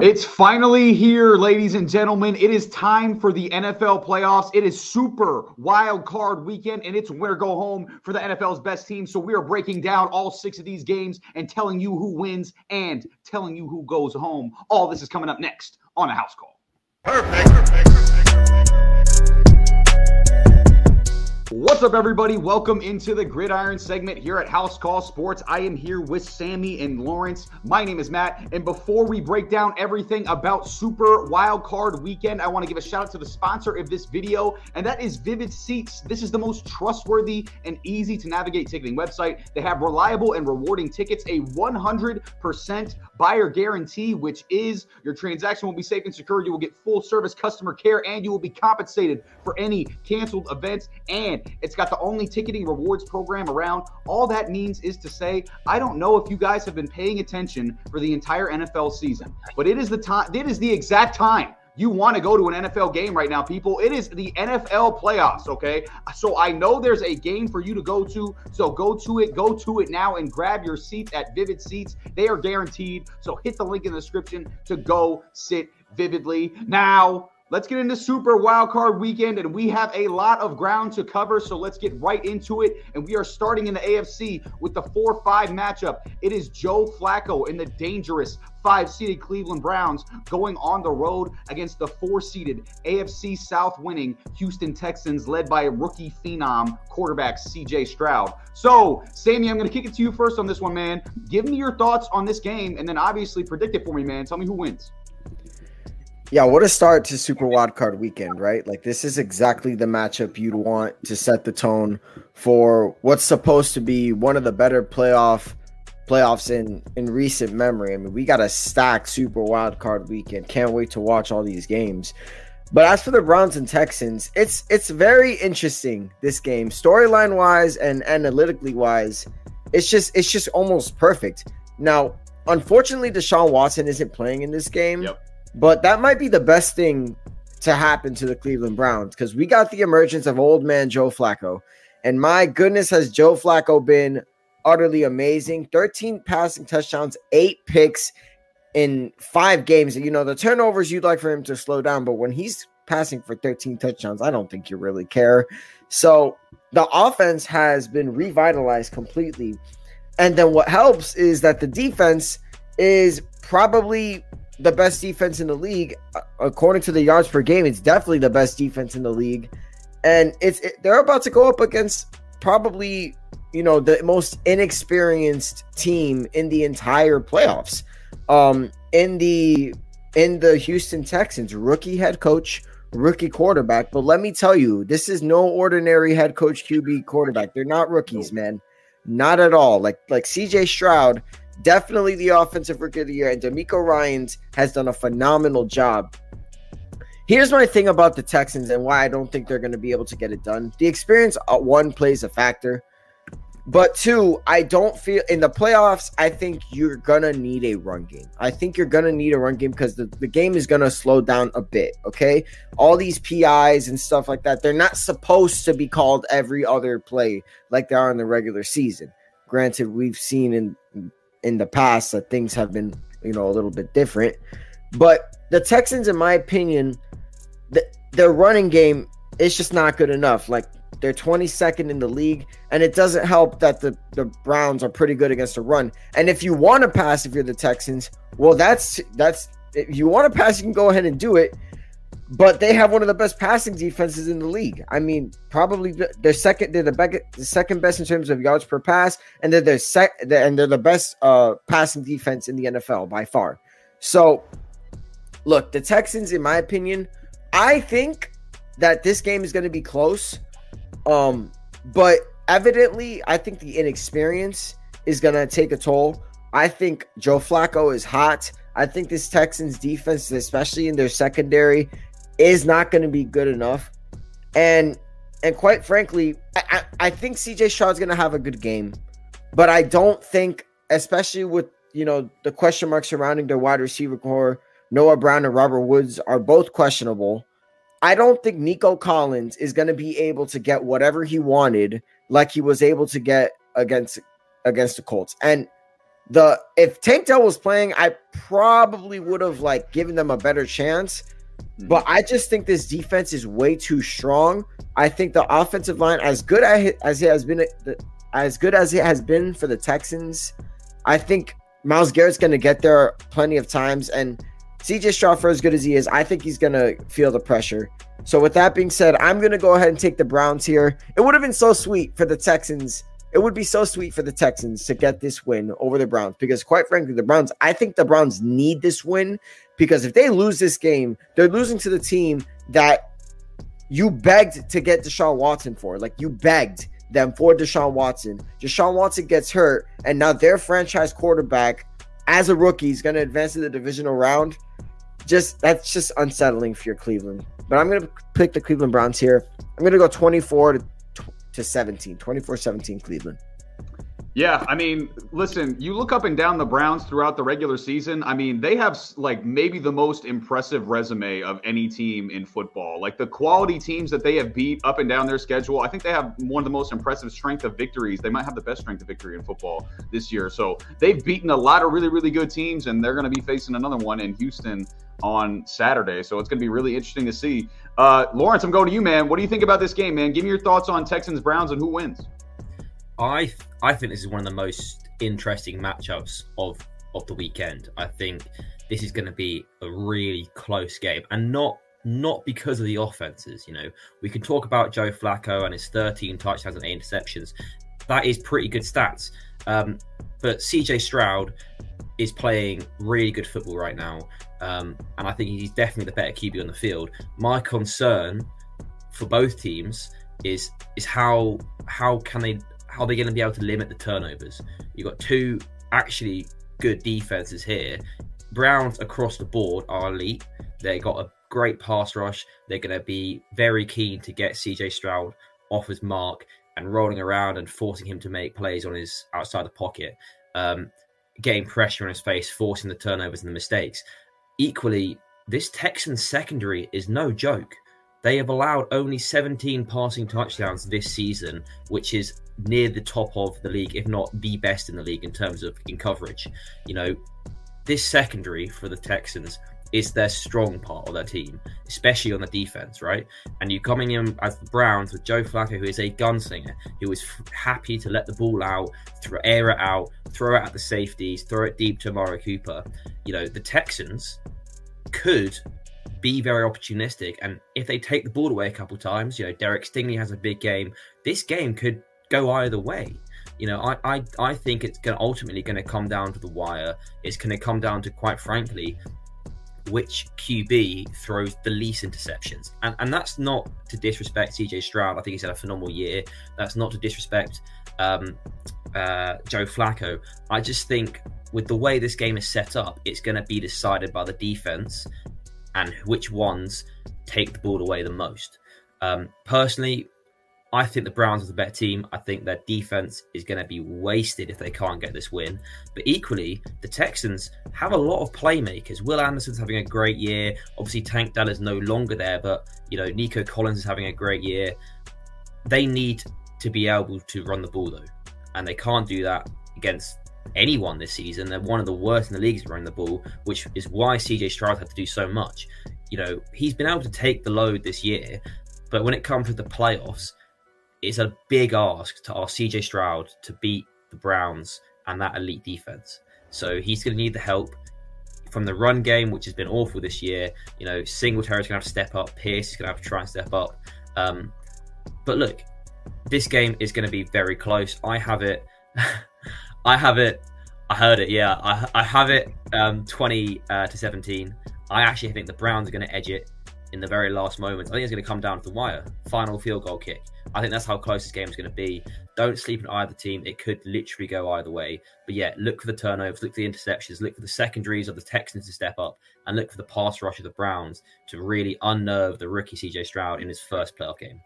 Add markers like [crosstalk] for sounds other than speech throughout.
It's finally here, ladies and gentlemen. It is time for the NFL playoffs. It is super wild card weekend, and it's winner go home for the NFL's best team. So we are breaking down all six of these games and telling you who wins and telling you who goes home. All this is coming up next on a house call. Perfect. Perfect. What's up, everybody? Welcome into the Gridiron segment here at House Call Sports. I am here with Sammy and Lawrence. My name is Matt. And before we break down everything about Super Wild Card Weekend, I want to give a shout out to the sponsor of this video, and that is Vivid Seats. This is the most trustworthy and easy to navigate ticketing website. They have reliable and rewarding tickets, a 100% buyer guarantee, which is your transaction will be safe and secure. You will get full service customer care, and you will be compensated for any canceled events and it's got the only ticketing rewards program around. All that means is to say, I don't know if you guys have been paying attention for the entire NFL season, but it is the time, it is the exact time you want to go to an NFL game right now, people. It is the NFL playoffs, okay? So I know there's a game for you to go to. So go to it, go to it now and grab your seats at Vivid Seats. They are guaranteed. So hit the link in the description to go sit vividly. Now, Let's get into Super Wildcard Weekend, and we have a lot of ground to cover. So let's get right into it. And we are starting in the AFC with the 4 5 matchup. It is Joe Flacco and the dangerous five seeded Cleveland Browns going on the road against the four seeded AFC South winning Houston Texans, led by rookie phenom quarterback CJ Stroud. So, Sammy, I'm going to kick it to you first on this one, man. Give me your thoughts on this game, and then obviously predict it for me, man. Tell me who wins. Yeah, what a start to Super Wild Card Weekend, right? Like this is exactly the matchup you'd want to set the tone for what's supposed to be one of the better playoff playoffs in in recent memory. I mean, we got a stacked Super Wild Card Weekend. Can't wait to watch all these games. But as for the Browns and Texans, it's it's very interesting this game, storyline wise and analytically wise. It's just it's just almost perfect. Now, unfortunately, Deshaun Watson isn't playing in this game. Yep but that might be the best thing to happen to the Cleveland Browns because we got the emergence of old man Joe Flacco. And my goodness, has Joe Flacco been utterly amazing 13 passing touchdowns, eight picks in five games. You know, the turnovers you'd like for him to slow down, but when he's passing for 13 touchdowns, I don't think you really care. So the offense has been revitalized completely. And then what helps is that the defense is probably the best defense in the league uh, according to the yards per game. It's definitely the best defense in the league, and it's it, they're about to go up against probably you know the most inexperienced team in the entire playoffs. Um, in the in the Houston Texans, rookie head coach, rookie quarterback. But let me tell you, this is no ordinary head coach QB quarterback. They're not rookies, man. Not at all. Like like CJ Stroud definitely the offensive rookie of the year, and DeMeco Ryans has done a phenomenal job. Here's my thing about the Texans and why I don't think they're going to be able to get it done. The experience, uh, one, plays a factor. But two, I don't feel in the playoffs, I think you're going to need a run game. I think you're going to need a run game because the, the game is going to slow down a bit. Okay. All these PIs and stuff like that, they're not supposed to be called every other play like they are in the regular season. Granted, we've seen in in the past that things have been, you know, a little bit different. But the Texans, in my opinion, the, their running game is just not good enough. Like they're 22nd in the league, and it doesn't help that the, the Browns are pretty good against the run. And if you want to pass, if you're the Texans, well, that's that's if you want to pass, you can go ahead and do it but they have one of the best passing defenses in the league. I mean, probably they're second. They're the, the second best in terms of yards per pass, and they're the sec- and they're the best uh, passing defense in the NFL by far. So, look, the Texans, in my opinion, I think that this game is going to be close. Um, but evidently, I think the inexperience is going to take a toll. I think Joe Flacco is hot. I think this Texans defense, especially in their secondary, is not going to be good enough. And and quite frankly, I, I think CJ Stroud's going to have a good game, but I don't think, especially with you know the question marks surrounding their wide receiver core, Noah Brown and Robert Woods are both questionable. I don't think Nico Collins is going to be able to get whatever he wanted, like he was able to get against against the Colts. And the if Tank Dell was playing, I probably would have like given them a better chance. Mm-hmm. But I just think this defense is way too strong. I think the offensive line, as good as it has been, as good as it has been for the Texans, I think Myles Garrett's going to get there plenty of times. And CJ Stroud, for as good as he is, I think he's going to feel the pressure. So, with that being said, I'm going to go ahead and take the Browns here. It would have been so sweet for the Texans it would be so sweet for the Texans to get this win over the Browns because, quite frankly, the Browns, I think the Browns need this win because if they lose this game, they're losing to the team that you begged to get Deshaun Watson for. Like, you begged them for Deshaun Watson. Deshaun Watson gets hurt, and now their franchise quarterback, as a rookie, is going to advance to the divisional round. Just that's just unsettling for your Cleveland. But I'm going to pick the Cleveland Browns here. I'm going to go 24 to to 17, 24 17 Cleveland. Yeah, I mean, listen, you look up and down the Browns throughout the regular season. I mean, they have like maybe the most impressive resume of any team in football. Like the quality teams that they have beat up and down their schedule, I think they have one of the most impressive strength of victories. They might have the best strength of victory in football this year. So they've beaten a lot of really, really good teams, and they're going to be facing another one in Houston on Saturday. So it's going to be really interesting to see. Uh, Lawrence, I'm going to you, man. What do you think about this game, man? Give me your thoughts on Texans Browns and who wins. I I think this is one of the most interesting matchups of of the weekend. I think this is going to be a really close game, and not not because of the offenses. You know, we can talk about Joe Flacco and his 13 touchdowns and eight interceptions. That is pretty good stats. Um, but CJ Stroud is playing really good football right now. Um, and I think he's definitely the better QB on the field. My concern for both teams is is how how can they how they're going to be able to limit the turnovers. You've got two actually good defenses here. Browns across the board are elite. They got a great pass rush. They're going to be very keen to get CJ Stroud off his mark and rolling around and forcing him to make plays on his outside the pocket, um, getting pressure on his face, forcing the turnovers and the mistakes equally, this Texans secondary is no joke. They have allowed only 17 passing touchdowns this season, which is near the top of the league, if not the best in the league in terms of in coverage. You know, this secondary for the Texans is their strong part of their team, especially on the defense, right? And you're coming in as the Browns with Joe Flacco, who is a gunslinger, who is f- happy to let the ball out, throw, air it out, throw it at the safeties, throw it deep to Amari Cooper. You know, the Texans could be very opportunistic, and if they take the ball away a couple times, you know, Derek Stingley has a big game. This game could go either way. You know, I I, I think it's going ultimately going to come down to the wire. It's going to come down to, quite frankly, which QB throws the least interceptions. And and that's not to disrespect CJ Stroud. I think he's had a phenomenal year. That's not to disrespect um, uh, Joe Flacco. I just think with the way this game is set up, it's going to be decided by the defense and which ones take the ball away the most. Um, personally, I think the Browns are the better team. I think their defense is going to be wasted if they can't get this win. But equally, the Texans have a lot of playmakers. Will Anderson's having a great year. Obviously, Tank Dell is no longer there, but you know Nico Collins is having a great year. They need to be able to run the ball though, and they can't do that against anyone this season. They're one of the worst in the league running the ball, which is why CJ Stroud had to do so much. You know, he's been able to take the load this year, but when it comes to the playoffs it's a big ask to ask CJ Stroud to beat the Browns and that elite defense. So he's going to need the help from the run game, which has been awful this year. You know, Singletary's going to have to step up. Pierce is going to have to try and step up. Um, but look, this game is going to be very close. I have it. [laughs] I have it. I heard it. Yeah, I, I have it. Um, Twenty uh, to seventeen. I actually think the Browns are going to edge it in the very last moments. I think it's going to come down to the wire. Final field goal kick. I think that's how close this game is going to be. Don't sleep on either team. It could literally go either way. But yeah, look for the turnovers, look for the interceptions, look for the secondaries of the Texans to step up, and look for the pass rush of the Browns to really unnerve the rookie CJ Stroud in his first playoff game.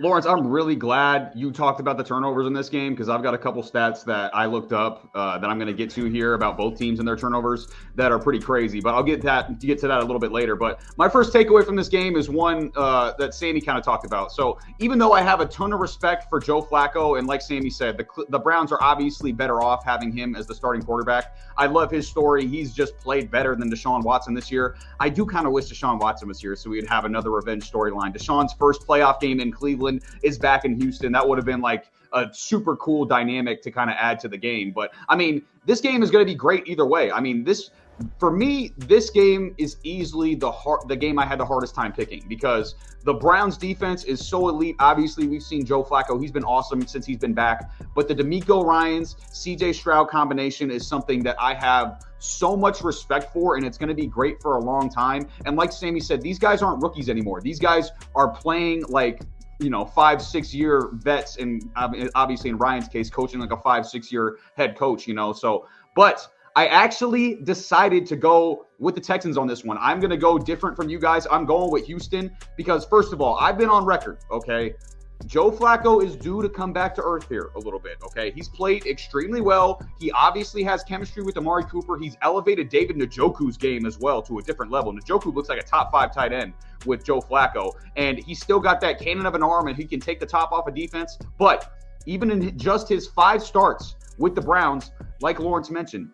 Lawrence, I'm really glad you talked about the turnovers in this game because I've got a couple stats that I looked up uh, that I'm going to get to here about both teams and their turnovers that are pretty crazy. But I'll get that get to that a little bit later. But my first takeaway from this game is one uh, that Sammy kind of talked about. So even though I have a ton of respect for Joe Flacco, and like Sammy said, the the Browns are obviously better off having him as the starting quarterback. I love his story. He's just played better than Deshaun Watson this year. I do kind of wish Deshaun Watson was here so we'd have another revenge storyline. Deshaun's first playoff game in Cleveland Cleveland is back in Houston. That would have been like a super cool dynamic to kind of add to the game. But I mean, this game is going to be great either way. I mean, this for me, this game is easily the hard, the game I had the hardest time picking because the Browns defense is so elite. Obviously, we've seen Joe Flacco; he's been awesome since he's been back. But the DeMeco Ryans, C.J. Stroud combination is something that I have so much respect for, and it's going to be great for a long time. And like Sammy said, these guys aren't rookies anymore. These guys are playing like you know five six year vets and obviously in ryan's case coaching like a five six year head coach you know so but i actually decided to go with the texans on this one i'm going to go different from you guys i'm going with houston because first of all i've been on record okay Joe Flacco is due to come back to earth here a little bit. Okay. He's played extremely well. He obviously has chemistry with Amari Cooper. He's elevated David Njoku's game as well to a different level. Njoku looks like a top five tight end with Joe Flacco, and he's still got that cannon of an arm and he can take the top off a of defense. But even in just his five starts with the Browns, like Lawrence mentioned,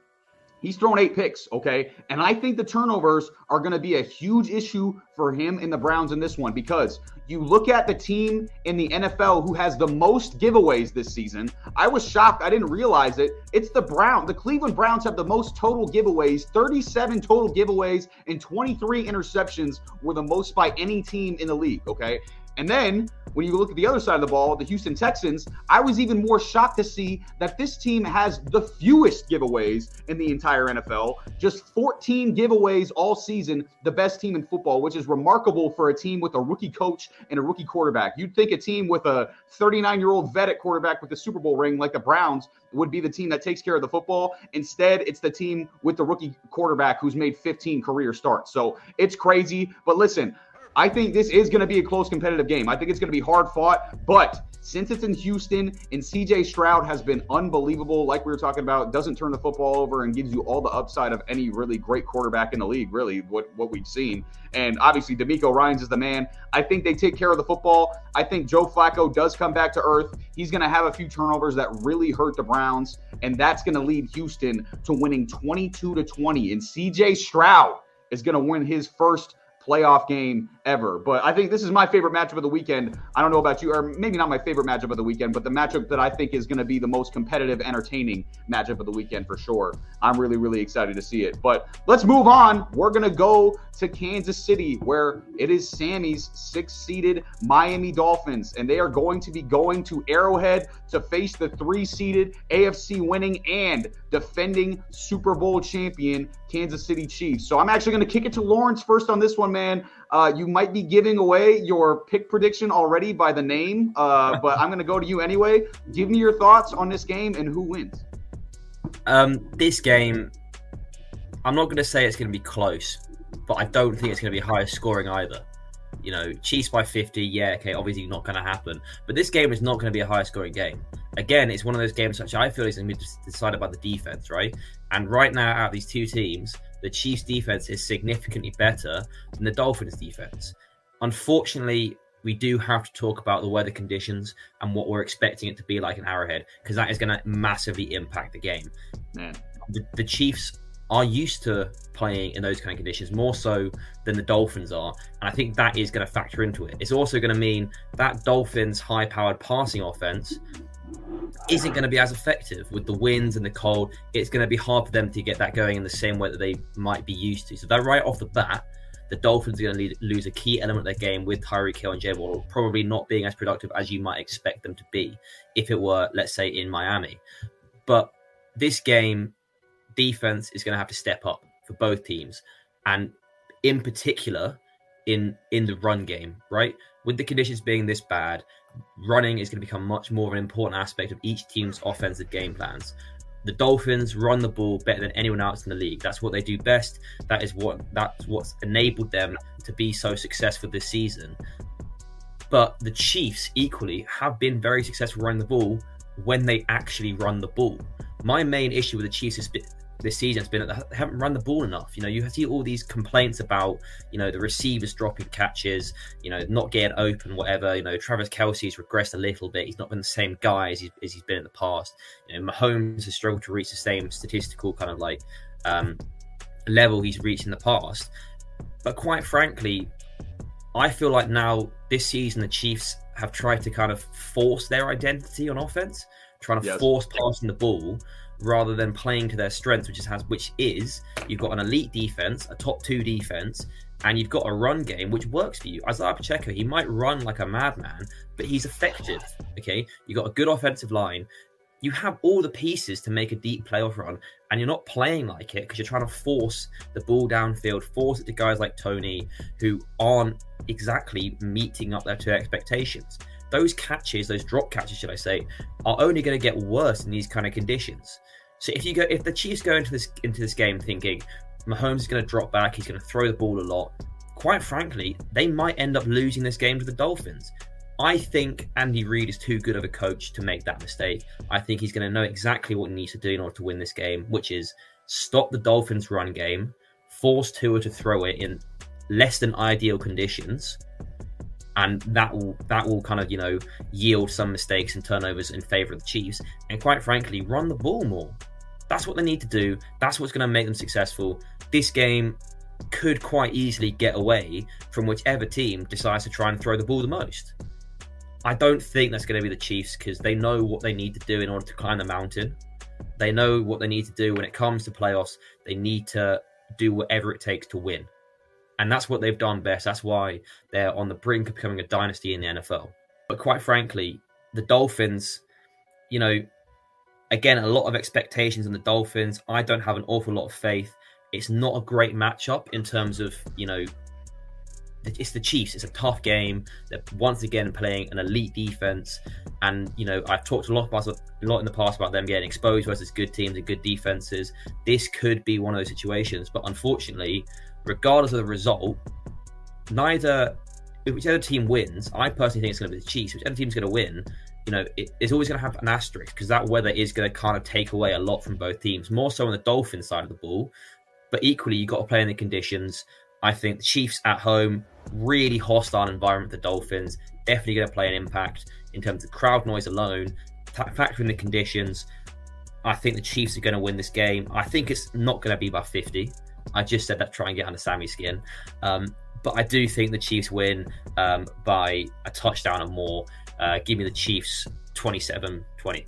He's thrown eight picks, okay? And I think the turnovers are going to be a huge issue for him and the Browns in this one because you look at the team in the NFL who has the most giveaways this season. I was shocked. I didn't realize it. It's the Brown. The Cleveland Browns have the most total giveaways 37 total giveaways and 23 interceptions were the most by any team in the league, okay? And then when you look at the other side of the ball, the Houston Texans, I was even more shocked to see that this team has the fewest giveaways in the entire NFL. Just 14 giveaways all season, the best team in football, which is remarkable for a team with a rookie coach and a rookie quarterback. You'd think a team with a 39 year old vet at quarterback with a Super Bowl ring like the Browns would be the team that takes care of the football. Instead, it's the team with the rookie quarterback who's made 15 career starts. So it's crazy. But listen, I think this is going to be a close competitive game. I think it's going to be hard fought, but since it's in Houston and CJ Stroud has been unbelievable, like we were talking about, doesn't turn the football over and gives you all the upside of any really great quarterback in the league, really, what, what we've seen. And obviously, DeMeco Ryans is the man. I think they take care of the football. I think Joe Flacco does come back to earth. He's going to have a few turnovers that really hurt the Browns, and that's going to lead Houston to winning 22 to 20. And CJ Stroud is going to win his first playoff game ever. But I think this is my favorite matchup of the weekend. I don't know about you, or maybe not my favorite matchup of the weekend, but the matchup that I think is going to be the most competitive, entertaining matchup of the weekend for sure. I'm really, really excited to see it. But let's move on. We're going to go to Kansas City, where it is Sammy's six seeded Miami Dolphins, and they are going to be going to Arrowhead to face the three seeded AFC winning and defending Super Bowl champion Kansas City Chiefs. So I'm actually going to kick it to Lawrence first on this one, man. Uh, you might be giving away your pick prediction already by the name, uh, [laughs] but I'm going to go to you anyway. Give me your thoughts on this game and who wins. Um, this game, I'm not going to say it's going to be close, but I don't think it's going to be high scoring either. You know, Chiefs by 50, yeah, okay, obviously not going to happen. But this game is not going to be a high scoring game. Again, it's one of those games which I feel is going to be decided by the defense, right? And right now, out of these two teams, the Chiefs defense is significantly better than the Dolphins defense. Unfortunately, we do have to talk about the weather conditions and what we're expecting it to be like in Arrowhead because that is going to massively impact the game. Man. The, the Chiefs are used to playing in those kind of conditions more so than the Dolphins are. And I think that is going to factor into it. It's also going to mean that Dolphins' high powered passing offense isn't going to be as effective with the winds and the cold. It's going to be hard for them to get that going in the same way that they might be used to. So that right off the bat, the Dolphins are going to lose a key element of their game with Tyreek Hill and Jay Waddle probably not being as productive as you might expect them to be if it were, let's say, in Miami. But this game, defense is going to have to step up for both teams, and in particular, in in the run game, right? With the conditions being this bad, running is going to become much more of an important aspect of each team's offensive game plans. The Dolphins run the ball better than anyone else in the league. That's what they do best. That is what that's what's enabled them to be so successful this season. But the Chiefs equally have been very successful running the ball when they actually run the ball. My main issue with the Chiefs is this season has been that they haven't run the ball enough. You know, you see all these complaints about, you know, the receivers dropping catches, you know, not getting open, whatever. You know, Travis Kelce's regressed a little bit. He's not been the same guy as, he, as he's been in the past. You know, Mahomes has struggled to reach the same statistical kind of like um, level he's reached in the past. But quite frankly, I feel like now this season the Chiefs have tried to kind of force their identity on offense, trying to yes. force passing the ball rather than playing to their strengths, which is has which is you've got an elite defense, a top two defense, and you've got a run game which works for you. Isaiah Pacheco, he might run like a madman, but he's effective. Okay, you've got a good offensive line. You have all the pieces to make a deep playoff run, and you're not playing like it because you're trying to force the ball downfield, force it to guys like Toney who aren't exactly meeting up their to expectations those catches, those drop catches, should I say, are only going to get worse in these kind of conditions. So if you go, if the Chiefs go into this into this game thinking Mahomes is going to drop back, he's going to throw the ball a lot. Quite frankly, they might end up losing this game to the Dolphins. I think Andy Reid is too good of a coach to make that mistake. I think he's going to know exactly what he needs to do in order to win this game, which is stop the Dolphins' run game, force Tua to throw it in less than ideal conditions, and that will that will kind of you know yield some mistakes and turnovers in favor of the Chiefs, and quite frankly, run the ball more. That's what they need to do. That's what's going to make them successful. This game could quite easily get away from whichever team decides to try and throw the ball the most. I don't think that's going to be the Chiefs because they know what they need to do in order to climb the mountain. They know what they need to do when it comes to playoffs. They need to do whatever it takes to win. And that's what they've done best. That's why they're on the brink of becoming a dynasty in the NFL. But quite frankly, the Dolphins, you know, again, a lot of expectations on the Dolphins. I don't have an awful lot of faith. It's not a great matchup in terms of, you know, it's the Chiefs. It's a tough game. They're once again playing an elite defense, and you know I've talked a lot about a lot in the past about them getting exposed versus good teams and good defenses. This could be one of those situations, but unfortunately, regardless of the result, neither whichever team wins, I personally think it's going to be the Chiefs. Whichever team's going to win, you know, it, it's always going to have an asterisk because that weather is going to kind of take away a lot from both teams, more so on the Dolphins side of the ball. But equally, you've got to play in the conditions. I think the Chiefs at home, really hostile environment. The Dolphins definitely going to play an impact in terms of crowd noise alone. Factoring the conditions, I think the Chiefs are going to win this game. I think it's not going to be by 50. I just said that try and get under Sammy's skin. Um, but I do think the Chiefs win um, by a touchdown or more. Uh, give me the Chiefs 27 20.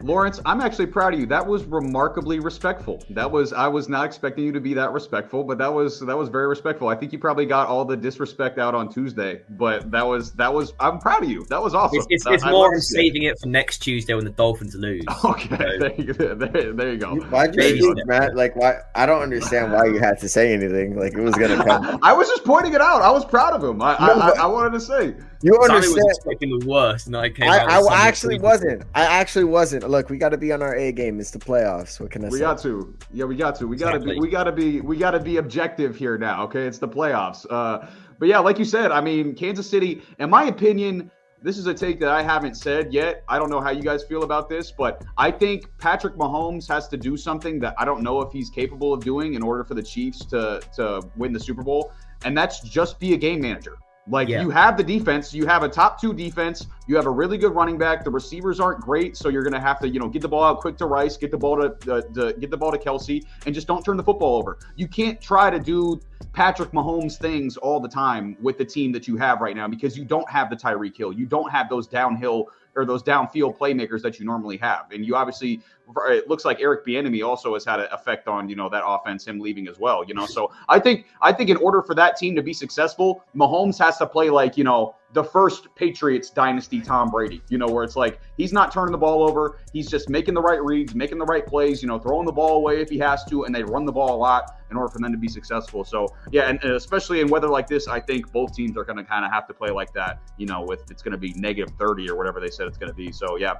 Lawrence, I'm actually proud of you. That was remarkably respectful. That was I was not expecting you to be that respectful, but that was that was very respectful. I think you probably got all the disrespect out on Tuesday, but that was that was I'm proud of you. That was awesome. It's, it's, it's more I'm saving it for next Tuesday when the Dolphins lose. [laughs] Okay, so. there, you, there, there, you go. Why'd you Matt? Like why? I don't understand why you had to say anything. Like it was gonna [laughs] come. I was just pointing it out. I was proud of him. I no, I, I, I wanted to say. You understand? was expecting the worst, and I came. I, I actually wasn't. I actually wasn't. Look, we got to be on our A game. It's the playoffs. What can I we say? got to. Yeah, we got to. We got to exactly. be. We got to be. We got to be objective here now. Okay, it's the playoffs. Uh, but yeah, like you said, I mean, Kansas City. In my opinion, this is a take that I haven't said yet. I don't know how you guys feel about this, but I think Patrick Mahomes has to do something that I don't know if he's capable of doing in order for the Chiefs to to win the Super Bowl, and that's just be a game manager. Like yeah. you have the defense, you have a top two defense, you have a really good running back. The receivers aren't great, so you're going to have to, you know, get the ball out quick to Rice, get the ball to, uh, to get the ball to Kelce, and just don't turn the football over. You can't try to do Patrick Mahomes things all the time with the team that you have right now because you don't have the Tyreek Hill, you don't have those downhill or those downfield playmakers that you normally have. And you obviously, it looks like Eric Bieniemy also has had an effect on you know that offense, him leaving as well. You know, so I think I think in order for that team to be successful, Mahomes has to play like you know the first Patriots dynasty Tom Brady, you know, where it's like he's not turning the ball over. He's just making the right reads, making the right plays, you know, throwing the ball away if he has to, and they run the ball a lot in order for them to be successful. So, yeah, and, and especially in weather like this, I think both teams are going to kind of have to play like that, you know, with it's going to be negative 30 or whatever they said it's going to be. So, yeah,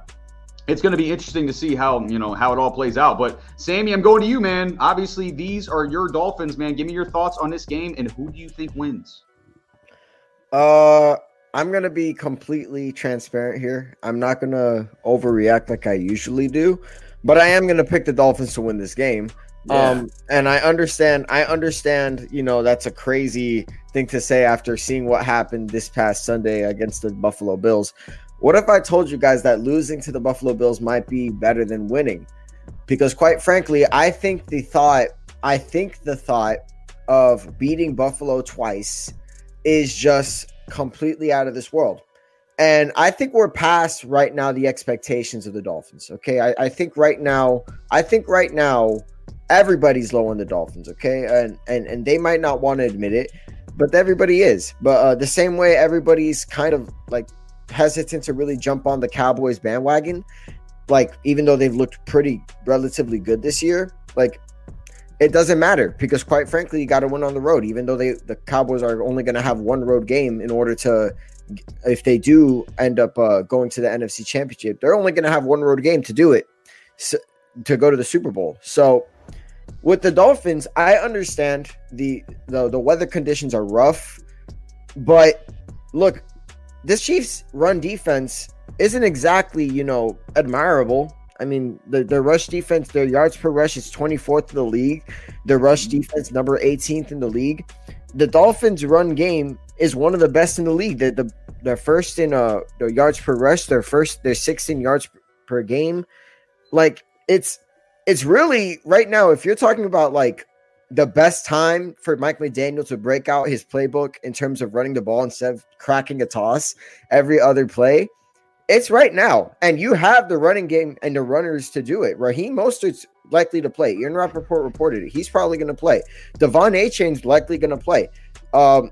it's going to be interesting to see how you know how it all plays out. But Sammy, I'm going to you, man. Obviously, these are your Dolphins, man. Give me your thoughts on this game and who do you think wins? Uh, I'm gonna be completely transparent here. I'm not gonna overreact like I usually do, but I am gonna pick the Dolphins to win this game. Yeah. Um, and I understand, I understand, you know, that's a crazy thing to say after seeing what happened this past Sunday against the Buffalo Bills. What if I told you guys that losing to the Buffalo Bills might be better than winning? Because quite frankly, I think the thought, I think the thought of beating Buffalo twice is just completely out of this world. And I think we're past right now the expectations of the Dolphins. Okay. I, I think right now, I think right now, everybody's low on the Dolphins. Okay. And and, and they might not want to admit it, but everybody is. But uh, the same way everybody's kind of like hesitant to really jump on the Cowboys bandwagon. Like, even though they've looked pretty relatively good this year, like it doesn't matter because quite frankly you got to win on the road even though they the cowboys are only going to have one road game in order to if they do end up uh, going to the nfc championship they're only going to have one road game to do it so, to go to the super bowl so with the dolphins i understand the, the the weather conditions are rough but look this chiefs run defense isn't exactly you know admirable I mean, the, the rush defense, their yards per rush is 24th in the league. The rush mm-hmm. defense, number 18th in the league. The Dolphins' run game is one of the best in the league. The, the, they're first in uh the yards per rush. They're first. They're 16 yards per game. Like it's it's really right now. If you're talking about like the best time for Mike McDaniel to break out his playbook in terms of running the ball instead of cracking a toss every other play, it's right now, and you have the running game and the runners to do it. Raheem Mostert's likely to play. Ian Rapoport reported it. He's probably going to play. De'Von Achane's likely going to play. Um,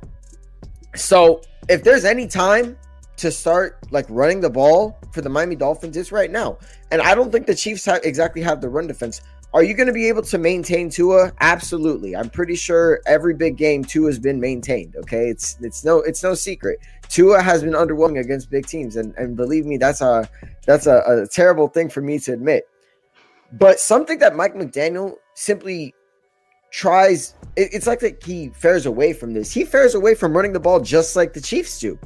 so if there's any time to start like running the ball for the Miami Dolphins, it's right now. And I don't think the Chiefs have exactly have the run defense. Are you going to be able to maintain Tua? Absolutely. I'm pretty sure every big game Tua has been maintained. Okay, it's it's no it's no secret. Tua has been underwhelming against big teams, and and believe me, that's a that's a, a terrible thing for me to admit. But something that Mike McDaniel simply tries it, it's like that he fares away from this. He fares away from running the ball just like the Chiefs do.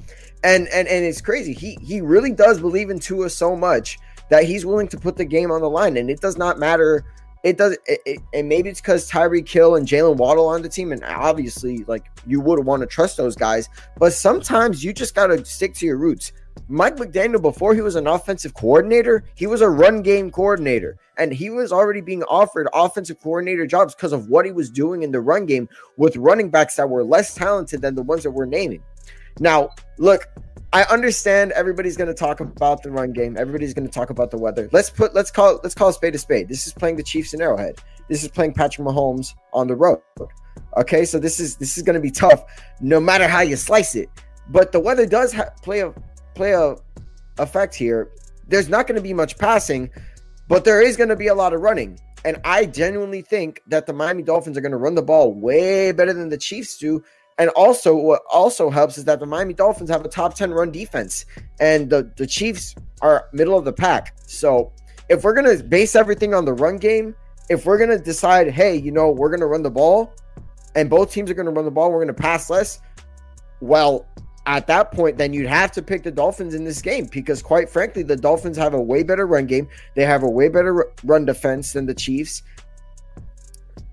And and and it's crazy. He he really does believe in Tua so much that he's willing to put the game on the line. And it does not matter it does it, it, and maybe it's because Tyreek Hill and Jaylen Waddle on the team, and obviously, like you would want to trust those guys. But sometimes you just gotta stick to your roots. Mike McDaniel, before he was an offensive coordinator, he was a run game coordinator, and he was already being offered offensive coordinator jobs because of what he was doing in the run game with running backs that were less talented than the ones that we're naming. Now, look, I understand everybody's going to talk about the run game. Everybody's going to talk about the weather. Let's put let's call let's call a spade a spade. This is playing the Chiefs in Arrowhead. This is playing Patrick Mahomes on the road. Okay, so this is this is going to be tough, no matter how you slice it. But the weather does ha- play a play a effect here. There's not going to be much passing, but there is going to be a lot of running. And I genuinely think that the Miami Dolphins are going to run the ball way better than the Chiefs do and also, what also helps is that the Miami Dolphins have a top 10 run defense, and the, the Chiefs are middle of the pack. So, if we're going to base everything on the run game, if we're going to decide, hey, you know, we're going to run the ball, and both teams are going to run the ball, we're going to pass less, well, at that point, then you'd have to pick the Dolphins in this game because, quite frankly, the Dolphins have a way better run game. They have a way better run defense than the Chiefs.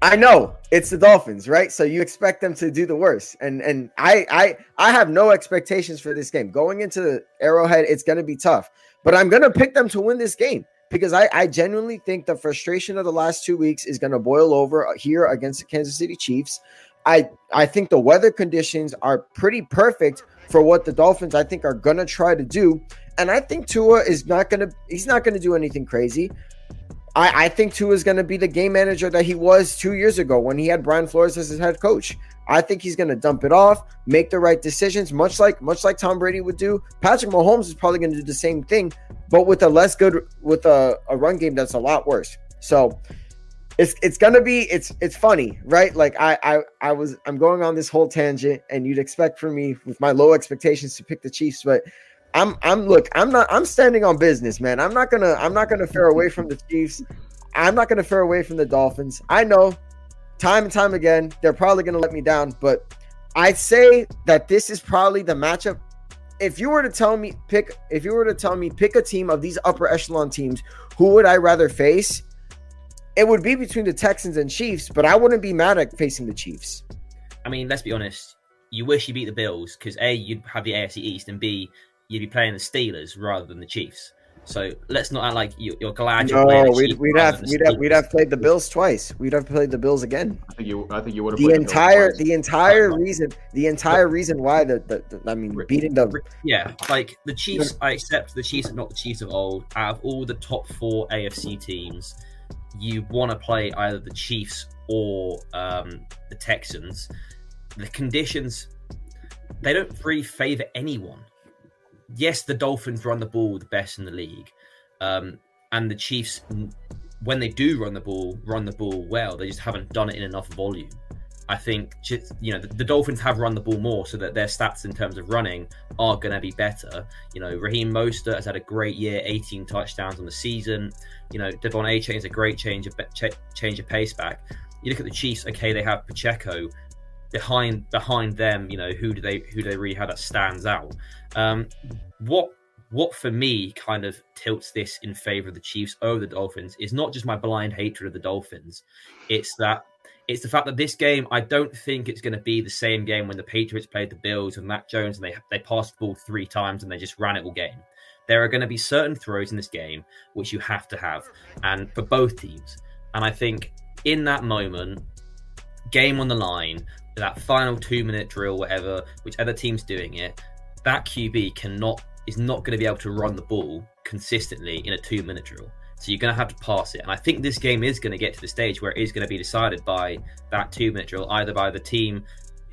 I know it's the Dolphins, right? So you expect them to do the worst, and and I I I have no expectations for this game going into the Arrowhead. It's going to be tough, but I'm going to pick them to win this game because I I genuinely think the frustration of the last two weeks is going to boil over here against the Kansas City Chiefs. I I think the weather conditions are pretty perfect for what the Dolphins I think are going to try to do, and I think Tua is not going to he's not going to do anything crazy. I, I think Tua is going to be the game manager that he was two years ago when he had Brian Flores as his head coach. I think he's going to dump it off, make the right decisions, much like much like Tom Brady would do. Patrick Mahomes is probably going to do the same thing, but with a less good with a, a run game that's a lot worse. So it's it's gonna be it's it's funny, right? Like I I I was I'm going on this whole tangent, and you'd expect for me with my low expectations to pick the Chiefs, but I'm I'm look, I'm not I'm standing on business, man. I'm not gonna I'm not gonna fare away from the Chiefs. I'm not gonna fare away from the Dolphins. I know time and time again, they're probably gonna let me down, but I'd say that this is probably the matchup if you were to tell me pick if you were to tell me pick a team of these upper echelon teams, who would I rather face? It would be between the Texans and Chiefs, but I wouldn't be mad at facing the Chiefs. I mean, let's be honest. You wish you beat the Bills because A, you'd have the AFC East, and B, you'd be playing the Steelers rather than the Chiefs. So let's not act like you, are glad you're no, playing. we'd, we'd have we'd have we'd have played the Bills twice. We'd have played the Bills again. I think you I think you would have the entire the, the entire reason the entire reason why the, the, the I mean beating the yeah like the Chiefs. I accept the Chiefs are not the Chiefs of old. Out of all the top four AFC teams, you want to play either the Chiefs or um, the Texans. The conditions they don't really favor anyone yes, the Dolphins run the ball the best in the league, um, and the Chiefs, when they do run the ball, run the ball well. They just haven't done it in enough volume. I think you know the, the, Dolphins have run the ball more, so that their stats in terms of running are going to be better. You know, Raheem Mostert has had a great year, 18 touchdowns on the season. You know, De'Von Achane is a great change of change of pace back. You look at the Chiefs. Okay, they have Pacheco, behind behind them, you know, who do they who do they really have that stands out? Um, what what for me kind of tilts this in favor of the Chiefs over the Dolphins is not just my blind hatred of the Dolphins. It's that it's the fact that this game I don't think it's going to be the same game when the Patriots played the Bills and Mac Jones and they they passed the ball three times and they just ran it all game. There are going to be certain throws in this game which you have to have, and for both teams. And I think in that moment, game on the line, that final two minute drill, whatever, whichever team's doing it, that QB cannot is not going to be able to run the ball consistently in a two minute drill. So you're going to have to pass it. And I think this game is going to get to the stage where it is going to be decided by that two minute drill, either by the team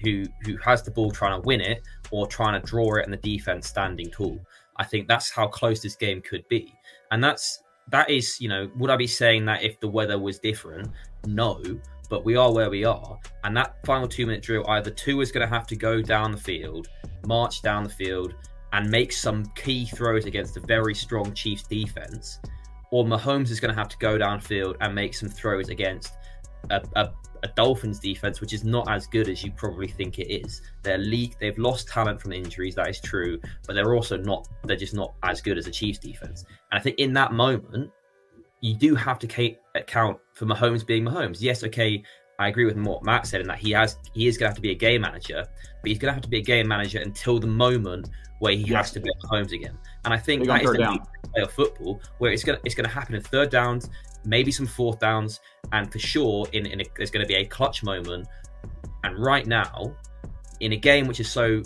who who has the ball trying to win it or trying to draw it and the defense standing tall. I think that's how close this game could be. And that's that is, you know, would I be saying that if the weather was different? No, but we are where we are. And that final two minute drill, either two is going to have to go down the field, march down the field, and make some key throws against a very strong Chiefs defense, or Mahomes is going to have to go downfield and make some throws against a, a, a, Dolphins defense, which is not as good as you probably think it is. They're league, they've lost talent from injuries, that is true, but they're also not, they're just not as good as the Chiefs defense. And I think in that moment, you do have to account for Mahomes being Mahomes. Yes, okay, I agree with what Matt said in that he has he is going to have to be a game manager, but he's going to have to be a game manager until the moment where he has to be Mahomes again. And I think that is the play of football where it's going to, it's going to happen in third downs, maybe some fourth downs, and for sure in, in a, there's going to be a clutch moment. And right now, in a game which is so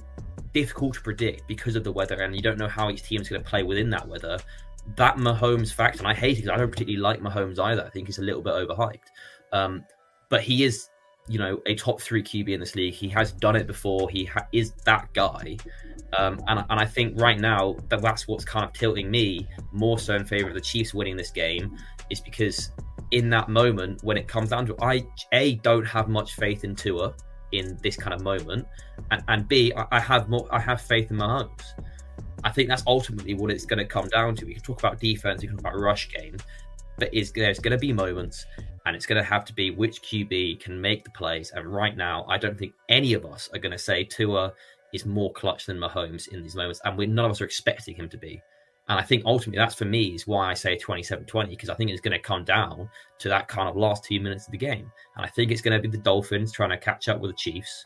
difficult to predict because of the weather, and you don't know how each team is going to play within that weather, that Mahomes fact, and I hate it because I don't particularly like Mahomes either. I think he's a little bit overhyped. Um, but he is, you know, a top three QB in this league. He has done it before. He ha- is that guy. Um, and, and I think right now that that's what's kind of tilting me more so in favor of the Chiefs winning this game is because in that moment when it comes down to I a don't have much faith in Tua in this kind of moment, and, and B I, I have more I have faith in Mahomes. I think that's ultimately what it's going to come down to. We can talk about defense, we can talk about rush game, but is there's going to be moments, and it's going to have to be which QB can make the plays. And right now, I don't think any of us are going to say Tua is more clutch than Mahomes in these moments, and we none of us are expecting him to be. And I think ultimately that's for me is why I say 27-20 because I think it's going to come down to that kind of last two minutes of the game. And I think it's going to be the Dolphins trying to catch up with the Chiefs,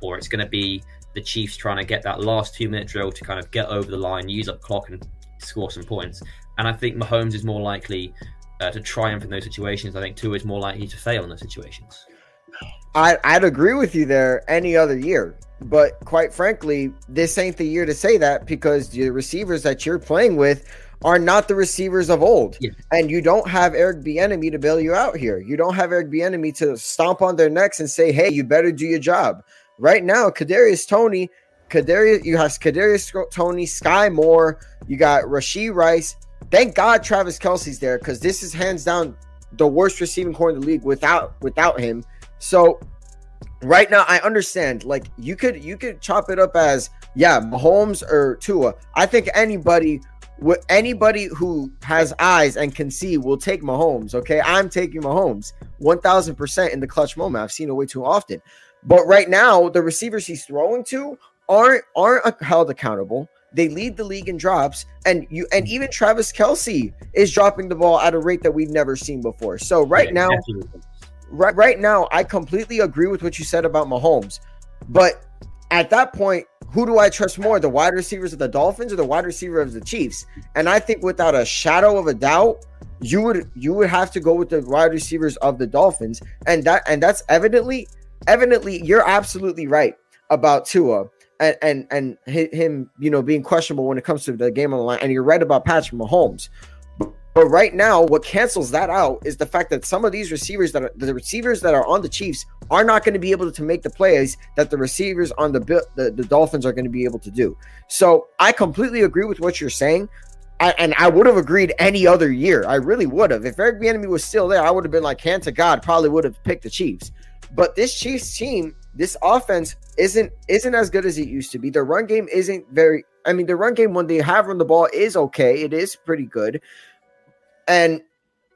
or it's going to be the Chiefs trying to get that last two minute drill to kind of get over the line, use up clock, and score some points. And I think Mahomes is more likely uh, to triumph in those situations. I think Tua is more likely to fail in those situations. I, I'd agree with you there any other year. But quite frankly, this ain't the year to say that because the receivers that you're playing with are not the receivers of old. Yeah. And you don't have Eric Bieniemy to bail you out here. You don't have Eric Bieniemy to stomp on their necks and say, "Hey, you better do your job." Right now, Kadarius Toney, Kadarius, you have Kadarius Toney, Skyy Moore, you got Rashee Rice. Thank God Travis Kelce's there because this is hands down the worst receiving core in the league without without him. So right now I understand. Like you could you could chop it up as yeah, Mahomes or Tua. I think anybody with anybody who has eyes and can see will take Mahomes. Okay, I'm taking Mahomes one thousand percent in the clutch moment. I've seen it way too often. But right now, the receivers he's throwing to aren't aren't held accountable. They lead the league in drops, and you and mm-hmm. even Travis Kelce is dropping the ball at a rate that we've never seen before. So right yeah, now, right right now, I completely agree with what you said about Mahomes, but at that point, who do I trust more, the wide receivers of the Dolphins or the wide receiver of the Chiefs? And I think without a shadow of a doubt, you would you would have to go with the wide receivers of the Dolphins, and that and that's evidently evidently you're absolutely right about Tua and and and him you know being questionable when it comes to the game on the line, and you're right about Patrick Mahomes. But right now, what cancels that out is the fact that some of these receivers that are the receivers that are on the Chiefs are not going to be able to make the plays that the receivers on the the, the Dolphins are going to be able to do. So I completely agree with what you're saying. I, and I would have agreed any other year. I really would have. If Eric Bieniemy was still there, I would have been like, hand to God, probably would have picked the Chiefs. But this Chiefs team, this offense isn't isn't as good as it used to be. The run game isn't very. I mean, the run game when they have run the ball is okay. It is pretty good. And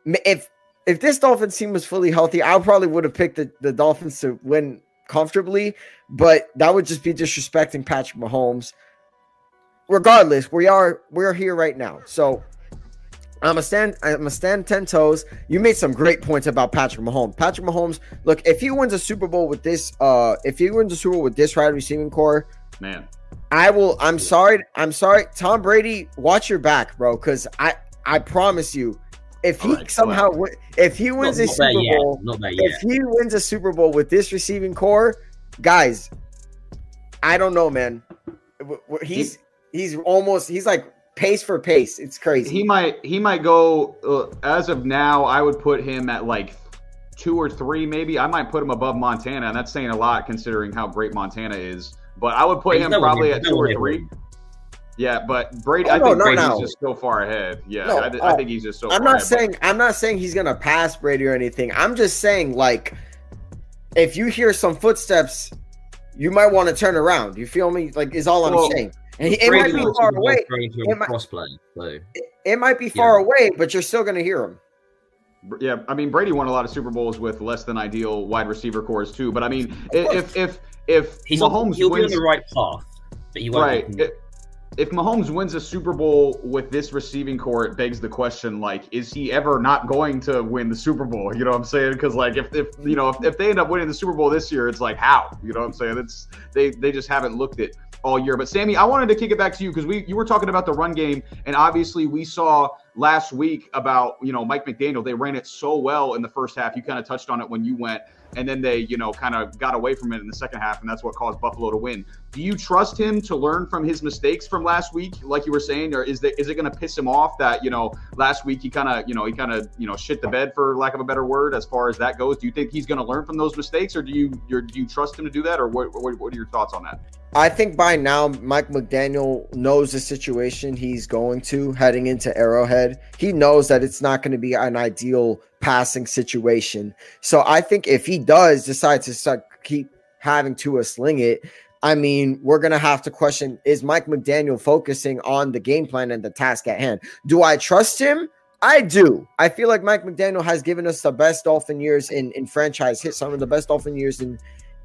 if if this Dolphins team was fully healthy, I probably would have picked the, the Dolphins to win comfortably, but that would just be disrespecting Patrick Mahomes. Regardless, we are we're here right now. So I'm a stand I'm a stand 10 toes. You made some great points about Patrick Mahomes. Patrick Mahomes, look, if he wins a Super Bowl with this uh if he wins a Super Bowl with this wide receiving core, man. I will I'm sorry. I'm sorry. Tom Brady, watch your back, bro, cuz I I promise you, if he right, somehow if he wins not, a Super Bowl, if he wins a Super Bowl with this receiving core, guys, I don't know, man. He's he's almost he's like pace for pace. It's crazy. He might he might go uh, as of now. I would put him at like two or three, maybe. I might put him above Montana, and that's saying a lot considering how great Montana is. But I would put him probably at two or three. Yeah, but Brady, oh, I think no, Brady's no. just so far ahead. Yeah, no, I, th- I, think he's just so. I'm not ahead, saying but... I'm not saying he's gonna pass Brady or anything. I'm just saying like, if you hear some footsteps, you might want to turn around. You feel me? Like is all I'm saying. And it might be far away. It might, crossplay, so. it, it might be far yeah. away, but you're still gonna hear him. Yeah, I mean Brady won a lot of Super Bowls with less than ideal wide receiver cores too. But I mean, if if if he's Mahomes on, he'll wins, be on the right path, but he won't. Right if Mahomes wins a Super Bowl with this receiving core, it begs the question: like, is he ever not going to win the Super Bowl? You know what I'm saying? Because like, if, if you know, if, if they end up winning the Super Bowl this year, it's like how? You know what I'm saying? It's they they just haven't looked it all year. But Sammy, I wanted to kick it back to you because we you were talking about the run game, and obviously we saw last week about you know Mike McDaniel. They ran it so well in the first half. You kind of touched on it when you went and then they, you know, kind of got away from it in the second half, and that's what caused Buffalo to win. Do you trust him to learn from his mistakes from last week, like you were saying, or is that is it going to piss him off that you know last week he kind of, you know, he kind of, you know, shit the bed for lack of a better word as far as that goes? Do you think he's going to learn from those mistakes, or do you do you trust him to do that, or what, what what are your thoughts on that? I think by now Mike McDaniel knows the situation he's going to heading into Arrowhead. He knows that it's not going to be an ideal passing situation. So I think if he does decide to start keep having to sling it, I mean, we're going to have to question is Mike McDaniel focusing on the game plan and the task at hand? Do I trust him? I do. I feel like Mike McDaniel has given us the best Dolphin years in, in franchise hit, some of the best Dolphin years in,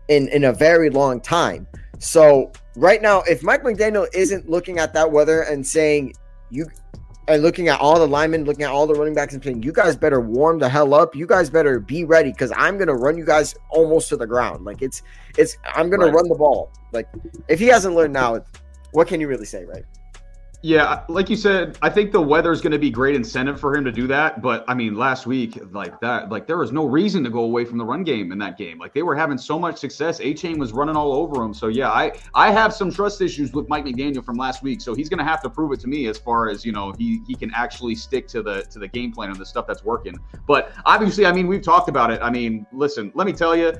in, in a very long time. So right now, if Mike McDaniel isn't looking at that weather and saying, you and looking at all the linemen, looking at all the running backs and saying, you guys better warm the hell up. You guys better be ready because I'm gonna run you guys almost to the ground. Like it's it's I'm gonna right. run the ball. Like if he hasn't learned now, what can you really say, right? Yeah, like you said, I think the weather is going to be great incentive for him to do that. But I mean, last week, like that, like there was no reason to go away from the run game in that game. Like they were having so much success. Achane was running all over him. So yeah, I I have some trust issues with Mike McDaniel from last week. So he's going to have to prove it to me as far as you know he he can actually stick to the to the game plan and the stuff that's working. But obviously, I mean, we've talked about it. I mean, listen, let me tell you,